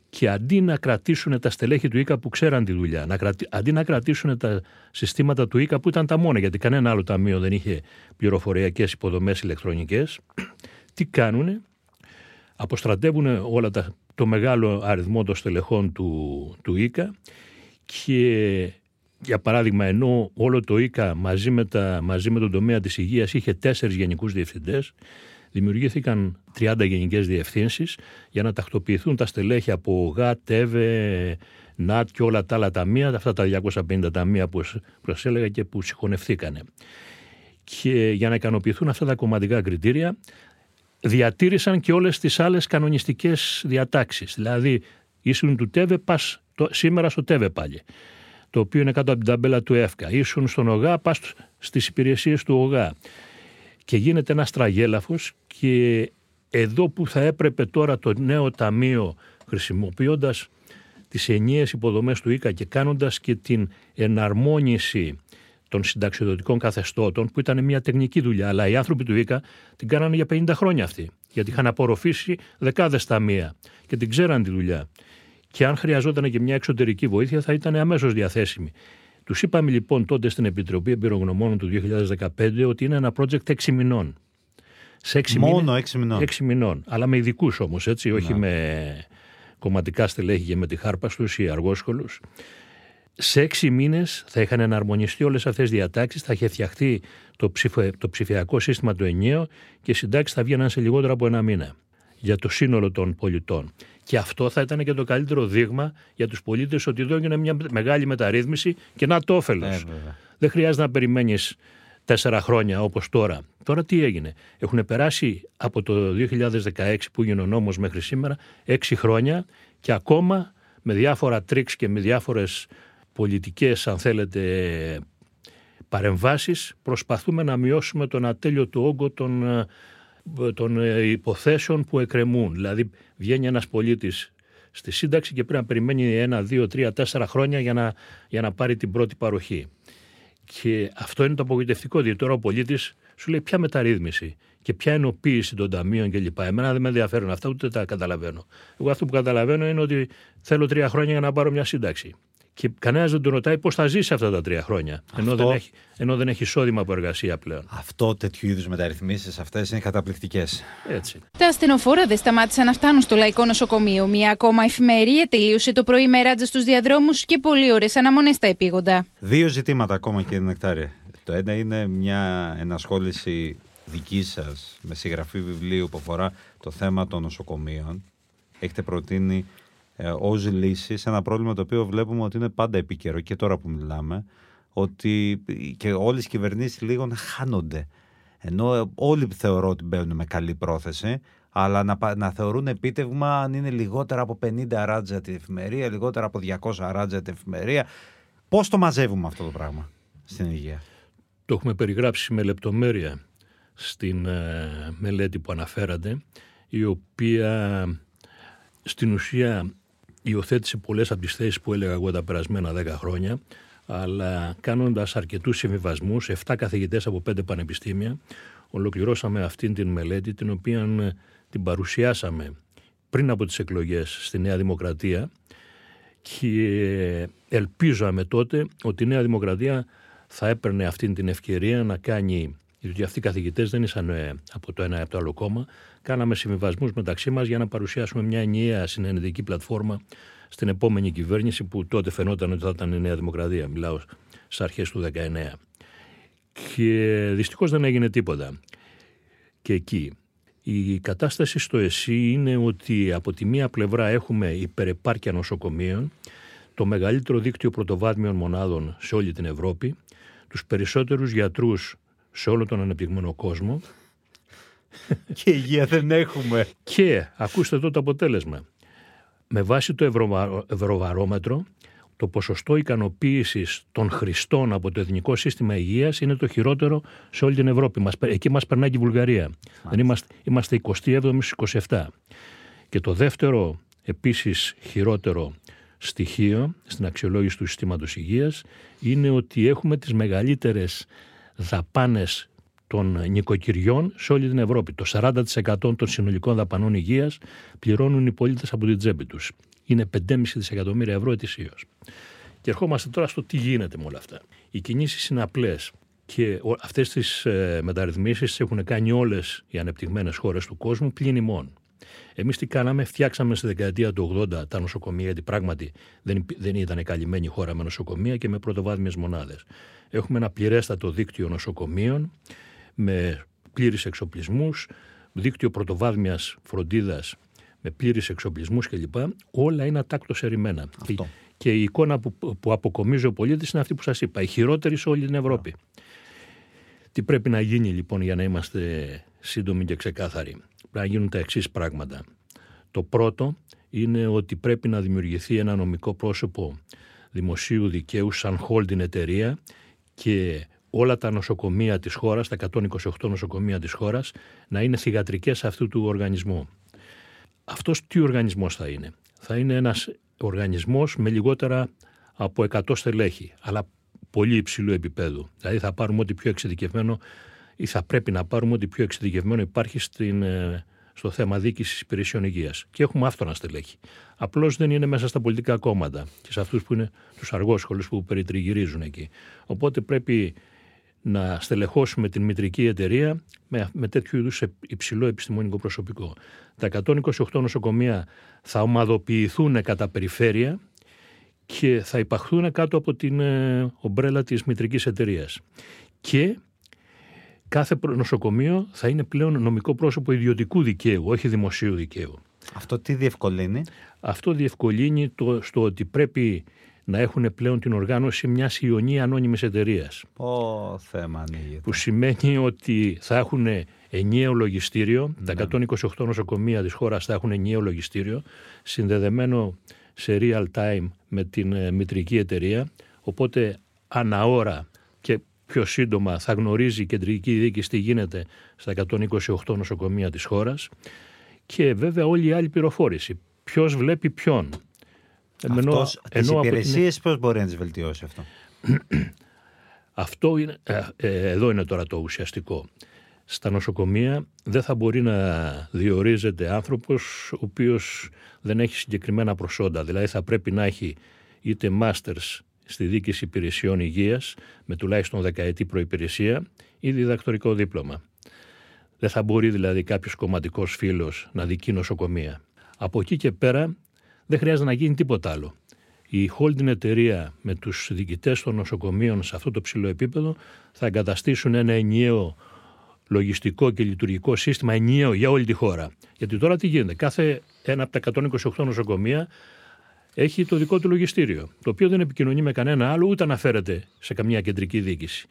και αντί να κρατήσουν τα στελέχη του ΙΚΑ που ξέραν τη δουλειά, να αντί να κρατήσουν τα συστήματα του ΙΚΑ που ήταν τα μόνα, γιατί κανένα άλλο ταμείο δεν είχε πληροφοριακές υποδομές ηλεκτρονικές, τι κάνουν, αποστρατεύουν όλα τα, το μεγάλο αριθμό των στελεχών του, του ΙΚΑ και για παράδειγμα, ενώ όλο το ΙΚΑ μαζί με, τα, μαζί με τον τομέα της υγείας είχε τέσσερις γενικούς διευθυντές, δημιουργήθηκαν 30 γενικές διευθύνσεις για να τακτοποιηθούν τα στελέχη από ΓΑ, ΤΕΒΕ, ΝΑΤ και όλα τα άλλα ταμεία, αυτά τα 250 ταμεία που σας έλεγα και που συγχωνευθήκανε. Και για να ικανοποιηθούν αυτά τα κομματικά κριτήρια, διατήρησαν και όλες τις άλλες κανονιστικές διατάξεις. Δηλαδή, ήσουν του ΤΕΒΕ, πας σήμερα στο ΤΕΒΕ πάλι το οποίο είναι κάτω από την ταμπέλα του ΕΦΚΑ. Ήσουν στον ΟΓΑ, πας στις υπηρεσίες του ΟΓΑ. Και γίνεται ένας τραγέλαφος και εδώ που θα έπρεπε τώρα το νέο ταμείο χρησιμοποιώντας τις ενιαίες υποδομές του ΙΚΑ και κάνοντας και την εναρμόνιση των συνταξιοδοτικών καθεστώτων, που ήταν μια τεχνική δουλειά, αλλά οι άνθρωποι του ΙΚΑ την κάνανε για 50 χρόνια αυτή. Γιατί είχαν απορροφήσει δεκάδες ταμεία και την ξέραν τη δουλειά και αν χρειαζόταν και μια εξωτερική βοήθεια θα ήταν αμέσως διαθέσιμη. Τους είπαμε λοιπόν τότε στην Επιτροπή Εμπειρογνωμόνων του 2015 ότι είναι ένα project 6 μηνών. Σε 6 Μόνο 6 μηνών. 6 μηνών. Αλλά με ειδικούς όμως, έτσι, όχι ναι. με κομματικά στελέχη και με τη χάρπα τους ή αργόσχολους. Σε έξι μήνες θα είχαν εναρμονιστεί όλες αυτές τις διατάξεις, θα είχε φτιαχτεί το, το ψηφιακό σύστημα του ενιαίο και οι συντάξεις θα βγαίναν σε λιγότερο από ένα μήνα για το σύνολο των πολιτών. Και αυτό θα ήταν και το καλύτερο δείγμα για τους πολίτες ότι εδώ έγινε μια μεγάλη μεταρρύθμιση και να το όφελος. Ε, Δεν χρειάζεται να περιμένεις τέσσερα χρόνια όπως τώρα. Τώρα τι έγινε; Έχουν περάσει από το 2016 που έγινε ο νόμος μέχρι σήμερα έξι χρόνια και ακόμα με διάφορα τρίξ και με διάφορες πολιτικές αν θέλετε παρεμβάσεις προσπαθούμε να μειώσουμε τον ατέλειωτο όγκο των ε, των ε, υποθέσεων που εκκρεμούν. Δηλαδή βγαίνει ένας πολίτης στη σύνταξη και πρέπει να περιμένει ένα, δύο, τρία, τέσσερα χρόνια για να, για να πάρει την πρώτη παροχή. Και αυτό είναι το απογοητευτικό, διότι τώρα ο πολίτης σου λέει ποια μεταρρύθμιση και ποια ενοποίηση των ταμείων κλπ. Εμένα δεν με ενδιαφέρουν αυτά, ούτε τα καταλαβαίνω. Εγώ αυτό που καταλαβαίνω είναι ότι θέλω τρία χρόνια για να πάρω μια σύνταξη και κανένας δεν τον ρωτάει πώς θα ζήσει αυτά τα τρία χρόνια. Αυτό... Ενώ, δεν έχει, ενώ δεν έχει εισόδημα από εργασία πλέον. Αυτό τέτοιου είδους μεταρρυθμίσεις αυτές είναι καταπληκτικές. Έτσι. Τα ασθενοφόρα δεν σταμάτησαν να φτάνουν στο λαϊκό νοσοκομείο. Μια ακόμα εφημερία τελείωσε το πρωί με ράτζα στους διαδρόμους και πολύ ώρε αναμονές στα επίγοντα. Δύο ζητήματα ακόμα, κύριε Νεκτάρια. Το ένα είναι μια ενασχόληση δική σας με συγγραφή βιβλίου που αφορά το θέμα των νοσοκομείων. Έχετε προτείνει ε, ως λύση σε ένα πρόβλημα το οποίο βλέπουμε ότι είναι πάντα επίκαιρο και τώρα που μιλάμε, ότι και όλες οι κυβερνήσεις λίγο να χάνονται. Ενώ όλοι θεωρώ ότι μπαίνουν με καλή πρόθεση, αλλά να, να θεωρούν επίτευγμα αν είναι λιγότερα από 50 ράτζα την εφημερία, λιγότερα από 200 ράτζα την εφημερία. Πώς το μαζεύουμε αυτό το πράγμα στην υγεία; Το έχουμε περιγράψει με λεπτομέρεια στην ε, μελέτη που αναφέρατε, η οποία στην ουσία υιοθέτησε πολλές από τις θέσεις που έλεγα εγώ τα περασμένα 10 χρόνια, αλλά κάνοντας αρκετούς συμβιβασμούς, 7 καθηγητές από 5 πανεπιστήμια, ολοκληρώσαμε αυτήν την μελέτη, την οποία ε, την παρουσιάσαμε πριν από τις εκλογές στη Νέα Δημοκρατία και ελπίζαμε τότε ότι η Νέα Δημοκρατία θα έπαιρνε αυτή την ευκαιρία να κάνει γιατί αυτοί οι καθηγητές δεν ήσαν ε, από το ένα ή από το άλλο κόμμα. Κάναμε συμβιβασμούς μεταξύ μας για να παρουσιάσουμε μια ενιαία συνενετική πλατφόρμα στην επόμενη κυβέρνηση που τότε φαινόταν ότι θα ήταν η Νέα Δημοκρατία. Μιλάω στις αρχές του 19. Και δυστυχώς δεν έγινε τίποτα. Και εκεί. Η κατάσταση στο ΕΣΥ είναι ότι από τη μία πλευρά έχουμε υπερεπάρκεια νοσοκομείων, το μεγαλύτερο δίκτυο πρωτοβάθμιων μονάδων σε όλη την Ευρώπη, τους περισσότερους γιατρούς σε όλο τον ανεπτυγμένο κόσμο. Και υγεία δεν έχουμε. Και ακούστε εδώ το αποτέλεσμα. Με βάση το ευρωβαρόμετρο, το ποσοστό ικανοποίησης των χρηστών από το Εθνικό Σύστημα Υγείας είναι το χειρότερο σε όλη την Ευρώπη. Εκεί μας περνάει και η Βουλγαρία. Δεν είμαστε, είμαστε 27 27. Και το δεύτερο επίσης χειρότερο στοιχείο στην αξιολόγηση του συστήματος υγείας είναι ότι έχουμε τις μεγαλύτερες δαπάνες των νοικοκυριών σε όλη την Ευρώπη. Το 40% των συνολικών δαπανών υγείας πληρώνουν οι πολίτες από την τσέπη τους. Είναι 5,5 δισεκατομμύρια ευρώ ετησίως. Και ερχόμαστε τώρα στο τι γίνεται με όλα αυτά. Οι κινήσεις είναι απλές και αυτές τις ε, μεταρρυθμίσεις έχουν κάνει όλες οι ανεπτυγμένες χώρες του κόσμου πλην ημών. Εμείς τι κάναμε, φτιάξαμε στη δεκαετία του 80 τα νοσοκομεία, γιατί πράγματι δεν, δεν ήταν καλυμμένη χώρα με νοσοκομεία και με πρωτοβάθμιες μονάδες. Έχουμε ένα πληρέστατο δίκτυο νοσοκομείων με πλήρεις εξοπλισμούς, δίκτυο πρωτοβάθμιας φροντίδας με πλήρεις εξοπλισμούς κλπ. Όλα είναι ατάκτως ερημένα. Και, και η εικόνα που, που αποκομίζει ο πολίτης είναι αυτή που σας είπα, η χειρότερη σε όλη την Ευρώπη. Τι πρέπει να γίνει λοιπόν για να είμαστε σύντομοι και ξεκάθαροι πρέπει να γίνουν τα εξής πράγματα. Το πρώτο είναι ότι πρέπει να δημιουργηθεί ένα νομικό πρόσωπο δημοσίου δικαίου σαν holding εταιρεία και όλα τα νοσοκομεία της χώρας, τα 128 νοσοκομεία της χώρας, να είναι θυγατρικές αυτού του οργανισμού. Αυτός τι οργανισμός θα είναι; Θα είναι ένας οργανισμός με λιγότερα από 100 στελέχη, αλλά πολύ υψηλού επίπεδου. Δηλαδή θα πάρουμε ό,τι πιο εξειδικευμένο ή θα πρέπει να πάρουμε ότι πιο εξειδικευμένο υπάρχει στην, ε, στο θέμα δίκηση υπηρεσιών υγείας. Και έχουμε αυτόνα στελέχη. Απλώς δεν είναι μέσα στα πολιτικά κόμματα και σε αυτούς που είναι τους αργόσχολου που περιτριγυρίζουν εκεί. Οπότε πρέπει να στελεχώσουμε την μητρική εταιρεία με, με τέτοιου είδους υψηλό επιστημονικό προσωπικό. Τα 128 νοσοκομεία θα ομαδοποιηθούν κατά περιφέρεια και θα υπαχθούν κάτω από την ε, ομπρέλα της μητρικής εταιρείας. Και κάθε νοσοκομείο θα είναι πλέον νομικό πρόσωπο ιδιωτικού δικαίου, όχι δημοσίου δικαίου. Αυτό τι διευκολύνει; Αυτό διευκολύνει το, στο ότι πρέπει να έχουν πλέον την οργάνωση μιας ιονή ανώνυμης εταιρείας. Ω, θέμα ανοίγει. Που σημαίνει ότι θα έχουν ενιαίο λογιστήριο, τα 128 ναι. νοσοκομεία της χώρας θα έχουν ενιαίο λογιστήριο, συνδεδεμένο σε real time με την ε, μητρική εταιρεία, οπότε αναώρα και πιο σύντομα θα γνωρίζει η κεντρική διοίκηση τι γίνεται στα 128 νοσοκομεία της χώρας και βέβαια όλη η άλλη πληροφόρηση. Ποιος βλέπει ποιον. Αυτός, ενώ, τις υπηρεσίες πώς μπορεί να τις βελτιώσει αυτό; αυτό είναι, ε, ε, εδώ είναι τώρα το ουσιαστικό. Στα νοσοκομεία δεν θα μπορεί να διορίζεται άνθρωπος ο οποίος δεν έχει συγκεκριμένα προσόντα. Δηλαδή θα πρέπει να έχει είτε masters στη δίκηση υπηρεσιών υγείας με τουλάχιστον δεκαετή προπηρεσία ή διδακτορικό δίπλωμα. Δεν θα μπορεί δηλαδή κάποιος κομματικός φίλος να δικεί νοσοκομεία. Από εκεί και πέρα δεν χρειάζεται να γίνει τίποτα άλλο. Η holding εταιρεία με τους διοικητές των νοσοκομείων σε αυτό το ψηλό επίπεδο θα εγκαταστήσουν ένα ενιαίο λογιστικό και λειτουργικό σύστημα ενιαίο για όλη τη χώρα. Γιατί τώρα τι γίνεται; Κάθε ένα από τα 128 νοσοκομεία έχει το δικό του λογιστήριο, το οποίο δεν επικοινωνεί με κανένα άλλο, ούτε αναφέρεται σε καμιά κεντρική διοίκηση.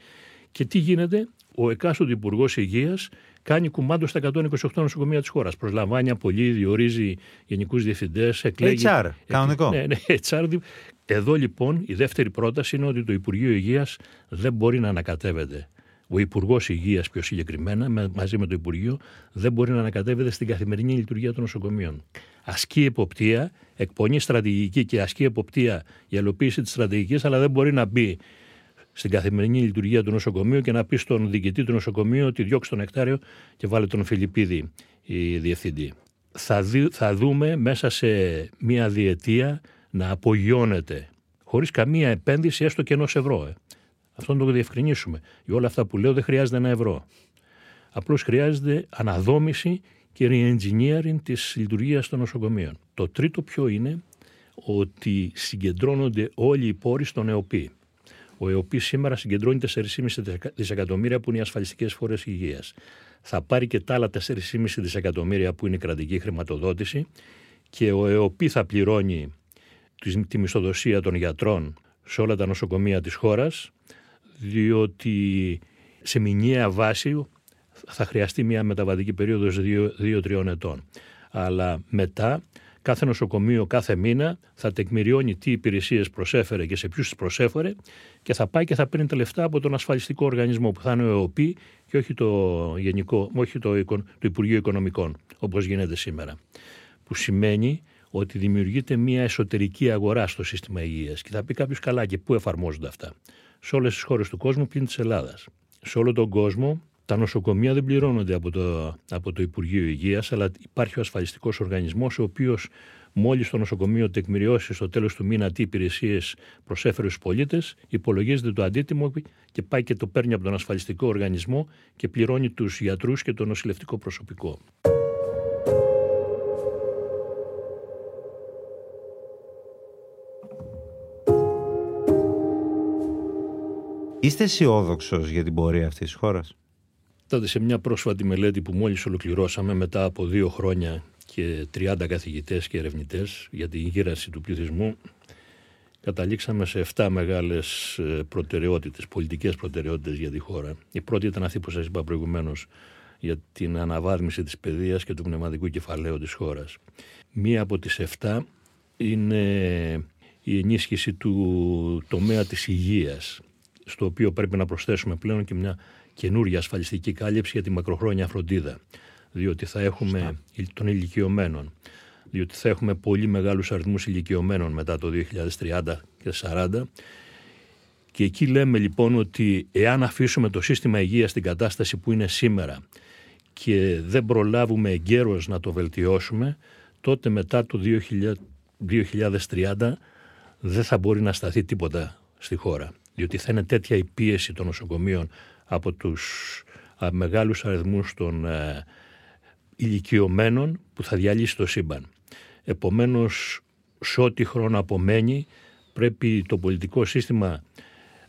Και τι γίνεται, ο εκάστοτε Υπουργός Υγείας κάνει κουμάντο στα 128 νοσοκομεία της χώρας. Προσλαμβάνει απολύει, διορίζει γενικούς διευθυντές, εκλέγει. HR, κανονικό. Ναι, ναι, HR. Εδώ λοιπόν η δεύτερη πρόταση είναι ότι το Υπουργείο Υγείας δεν μπορεί να ανακατεύεται Ο Υπουργός Υγείας, πιο συγκεκριμένα, μαζί με το Υπουργείο, δεν μπορεί να ανακατεύεται στην καθημερινή λειτουργία των νοσοκομείων. Ασκεί εποπτεία, εκπονεί στρατηγική και ασκεί εποπτεία για υλοποίηση της στρατηγικής, αλλά δεν μπορεί να μπει στην καθημερινή λειτουργία του νοσοκομείου και να πει στον διοικητή του νοσοκομείου ότι διώξει τον εκτάριο και βάλε τον Φιλιππίδη η διευθυντή. Θα, θα δούμε μέσα σε μία διετία να απογειώνεται χωρίς καμία επένδυση έστω και ενός ευρώ. Ε. Αυτό να το διευκρινίσουμε. Για όλα αυτά που λέω δεν χρειάζεται ένα ευρώ. Απλώς χρειάζεται αναδόμηση και re-engineering της λειτουργίας των νοσοκομείων. Το τρίτο ποιο είναι ότι συγκεντρώνονται όλοι οι πόροι στον ΕΟΠΗ. Ο ΕΟΠΗ σήμερα συγκεντρώνει 4,5 δισεκατομμύρια που είναι οι ασφαλιστικές φορές υγείας. Θα πάρει και τα άλλα 4,5 δισεκατομμύρια που είναι η κρατική χρηματοδότηση και ο ΕΟΠΗ θα πληρώνει τη μισθοδοσία των γιατρών σε όλα τα νοσοκομεία της χώρας διότι σε μηνιαία βάση θα χρειαστεί μια μεταβατική περίοδος 2-3 ετών. Αλλά μετά κάθε νοσοκομείο κάθε μήνα θα τεκμηριώνει τι υπηρεσίες προσέφερε και σε ποιους τις προσέφερε και θα πάει και θα παίρνει τα λεφτά από τον ασφαλιστικό οργανισμό που θα είναι ο ΕΟΠΗ και όχι το, γενικό, όχι το, το Υπουργείο Οικονομικών όπως γίνεται σήμερα. Που σημαίνει ότι δημιουργείται μια εσωτερική αγορά στο σύστημα υγείας. Και θα πει κάποιος καλά, και πού εφαρμόζονται αυτά. Σε όλες τις χώρες του κόσμου πλην της Ελλάδας. Σε όλο τον κόσμο τα νοσοκομεία δεν πληρώνονται από το, από το Υπουργείο Υγείας, αλλά υπάρχει ο ασφαλιστικός οργανισμός, ο οποίος μόλις το νοσοκομείο τεκμηριώσει στο τέλος του μήνα τι υπηρεσίες προσέφερε στους πολίτες, υπολογίζεται το αντίτιμο και πάει και το παίρνει από τον ασφαλιστικό οργανισμό και πληρώνει τους γιατρούς και το νοσηλευτικό προσωπικό. Είστε αισιόδοξος για την πορεία αυτής της χώρας; Τότε σε μια πρόσφατη μελέτη που μόλις ολοκληρώσαμε μετά από δύο χρόνια και 30 καθηγητές και ερευνητές για την γύραση του πληθυσμού, καταλήξαμε σε 7 μεγάλες προτεραιότητες, πολιτικές προτεραιότητες για τη χώρα. Η πρώτη ήταν αυτή που σας είπα προηγουμένως για την αναβάθμιση της παιδείας και του πνευματικού κεφαλαίου της χώρας. Μία από τις 7 είναι η ενίσχυση του τομέα της υγείας στο οποίο πρέπει να προσθέσουμε πλέον και μια καινούργια ασφαλιστική κάλυψη για τη μακροχρόνια φροντίδα. Διότι θα έχουμε των ηλικιωμένων. Διότι θα έχουμε πολύ μεγάλους αριθμούς ηλικιωμένων μετά το 2030 και 2040. Και εκεί λέμε λοιπόν ότι εάν αφήσουμε το σύστημα υγείας στην κατάσταση που είναι σήμερα και δεν προλάβουμε εγκαίρως να το βελτιώσουμε, τότε μετά το 2030 δεν θα μπορεί να σταθεί τίποτα στη χώρα διότι θα είναι τέτοια η πίεση των νοσοκομείων από τους α, μεγάλους αριθμούς των ε, ηλικιωμένων που θα διαλύσει το σύμπαν. Επομένως, σε ό,τι χρόνο απομένει, πρέπει το πολιτικό σύστημα,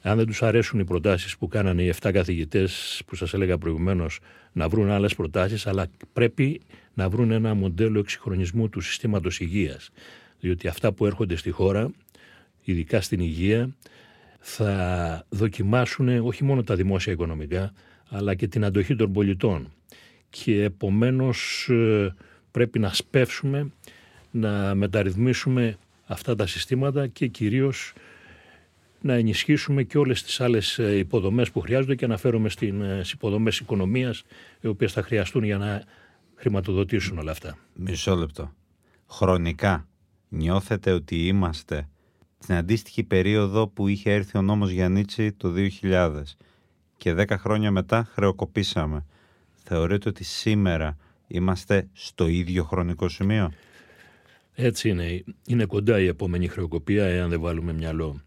αν δεν τους αρέσουν οι προτάσεις που κάνανε οι 7 καθηγητές που σας έλεγα προηγουμένως, να βρουν άλλες προτάσεις, αλλά πρέπει να βρουν ένα μοντέλο εξυγχρονισμού του συστήματος υγείας. Διότι αυτά που έρχονται στη χώρα, ειδικά στην υγεία, θα δοκιμάσουν όχι μόνο τα δημόσια οικονομικά, αλλά και την αντοχή των πολιτών. Και επομένως ε, πρέπει να σπεύσουμε, να μεταρρυθμίσουμε αυτά τα συστήματα και κυρίως να ενισχύσουμε και όλες τις άλλες ε, υποδομές που χρειάζονται και να φέρουμε στις υποδομές οικονομίας οι οποίες θα χρειαστούν για να χρηματοδοτήσουν όλα αυτά. Μισό λεπτό. Χρονικά νιώθετε ότι είμαστε στην αντίστοιχη περίοδο που είχε έρθει ο νόμος Γιαννίτσι το 2000 και 10 χρόνια μετά χρεοκοπήσαμε. Θεωρείτε ότι σήμερα είμαστε στο ίδιο χρονικό σημείο; Έτσι είναι. Είναι κοντά η επόμενη χρεοκοπία εάν δεν βάλουμε μυαλό.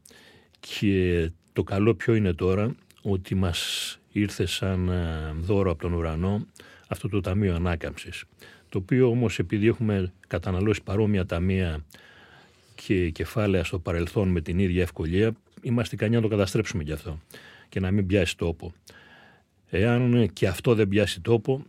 Και το καλό ποιο είναι τώρα ότι μας ήρθε σαν ε, δώρο από τον ουρανό αυτό το Ταμείο Ανάκαμψης. Το οποίο όμως επειδή έχουμε καταναλώσει παρόμοια ταμεία και κεφάλαια στο παρελθόν με την ίδια ευκολία, είμαστε ικανοί να το καταστρέψουμε κι αυτό και να μην πιάσει τόπο. Εάν και αυτό δεν πιάσει τόπο,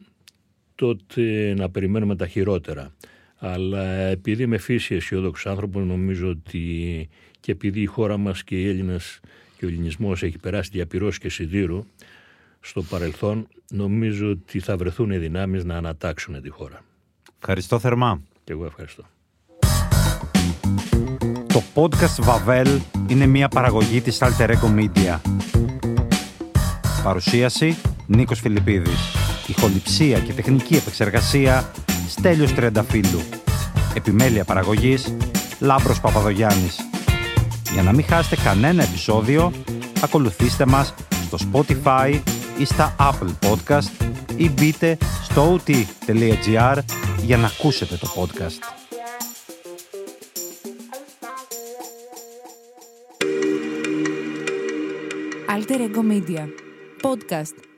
τότε να περιμένουμε τα χειρότερα. Αλλά επειδή είμαι φύση αισιόδοξος άνθρωπος, νομίζω ότι και επειδή η χώρα μας και οι Έλληνες και ο ελληνισμός έχει περάσει διαπυρός και σιδήρου στο παρελθόν, νομίζω ότι θα βρεθούν οι δυνάμεις να ανατάξουν τη χώρα. Ευχαριστώ θερμά. Και εγώ ευχαριστώ. Το podcast Vavel είναι μια παραγωγή της Alter Ego Media. Παρουσίαση Νίκος Φιλιππίδης. Ηχοληψία και τεχνική επεξεργασία Στέλιος Τρενταφύλου. Επιμέλεια παραγωγής Λάμπρος Παπαδογιάννης. Για να μην χάσετε κανένα επεισόδιο, ακολουθήστε μας στο Spotify ή στα Apple Podcast ή μπείτε στο ot.gr για να ακούσετε το podcast. Alter Ego Media. Podcast.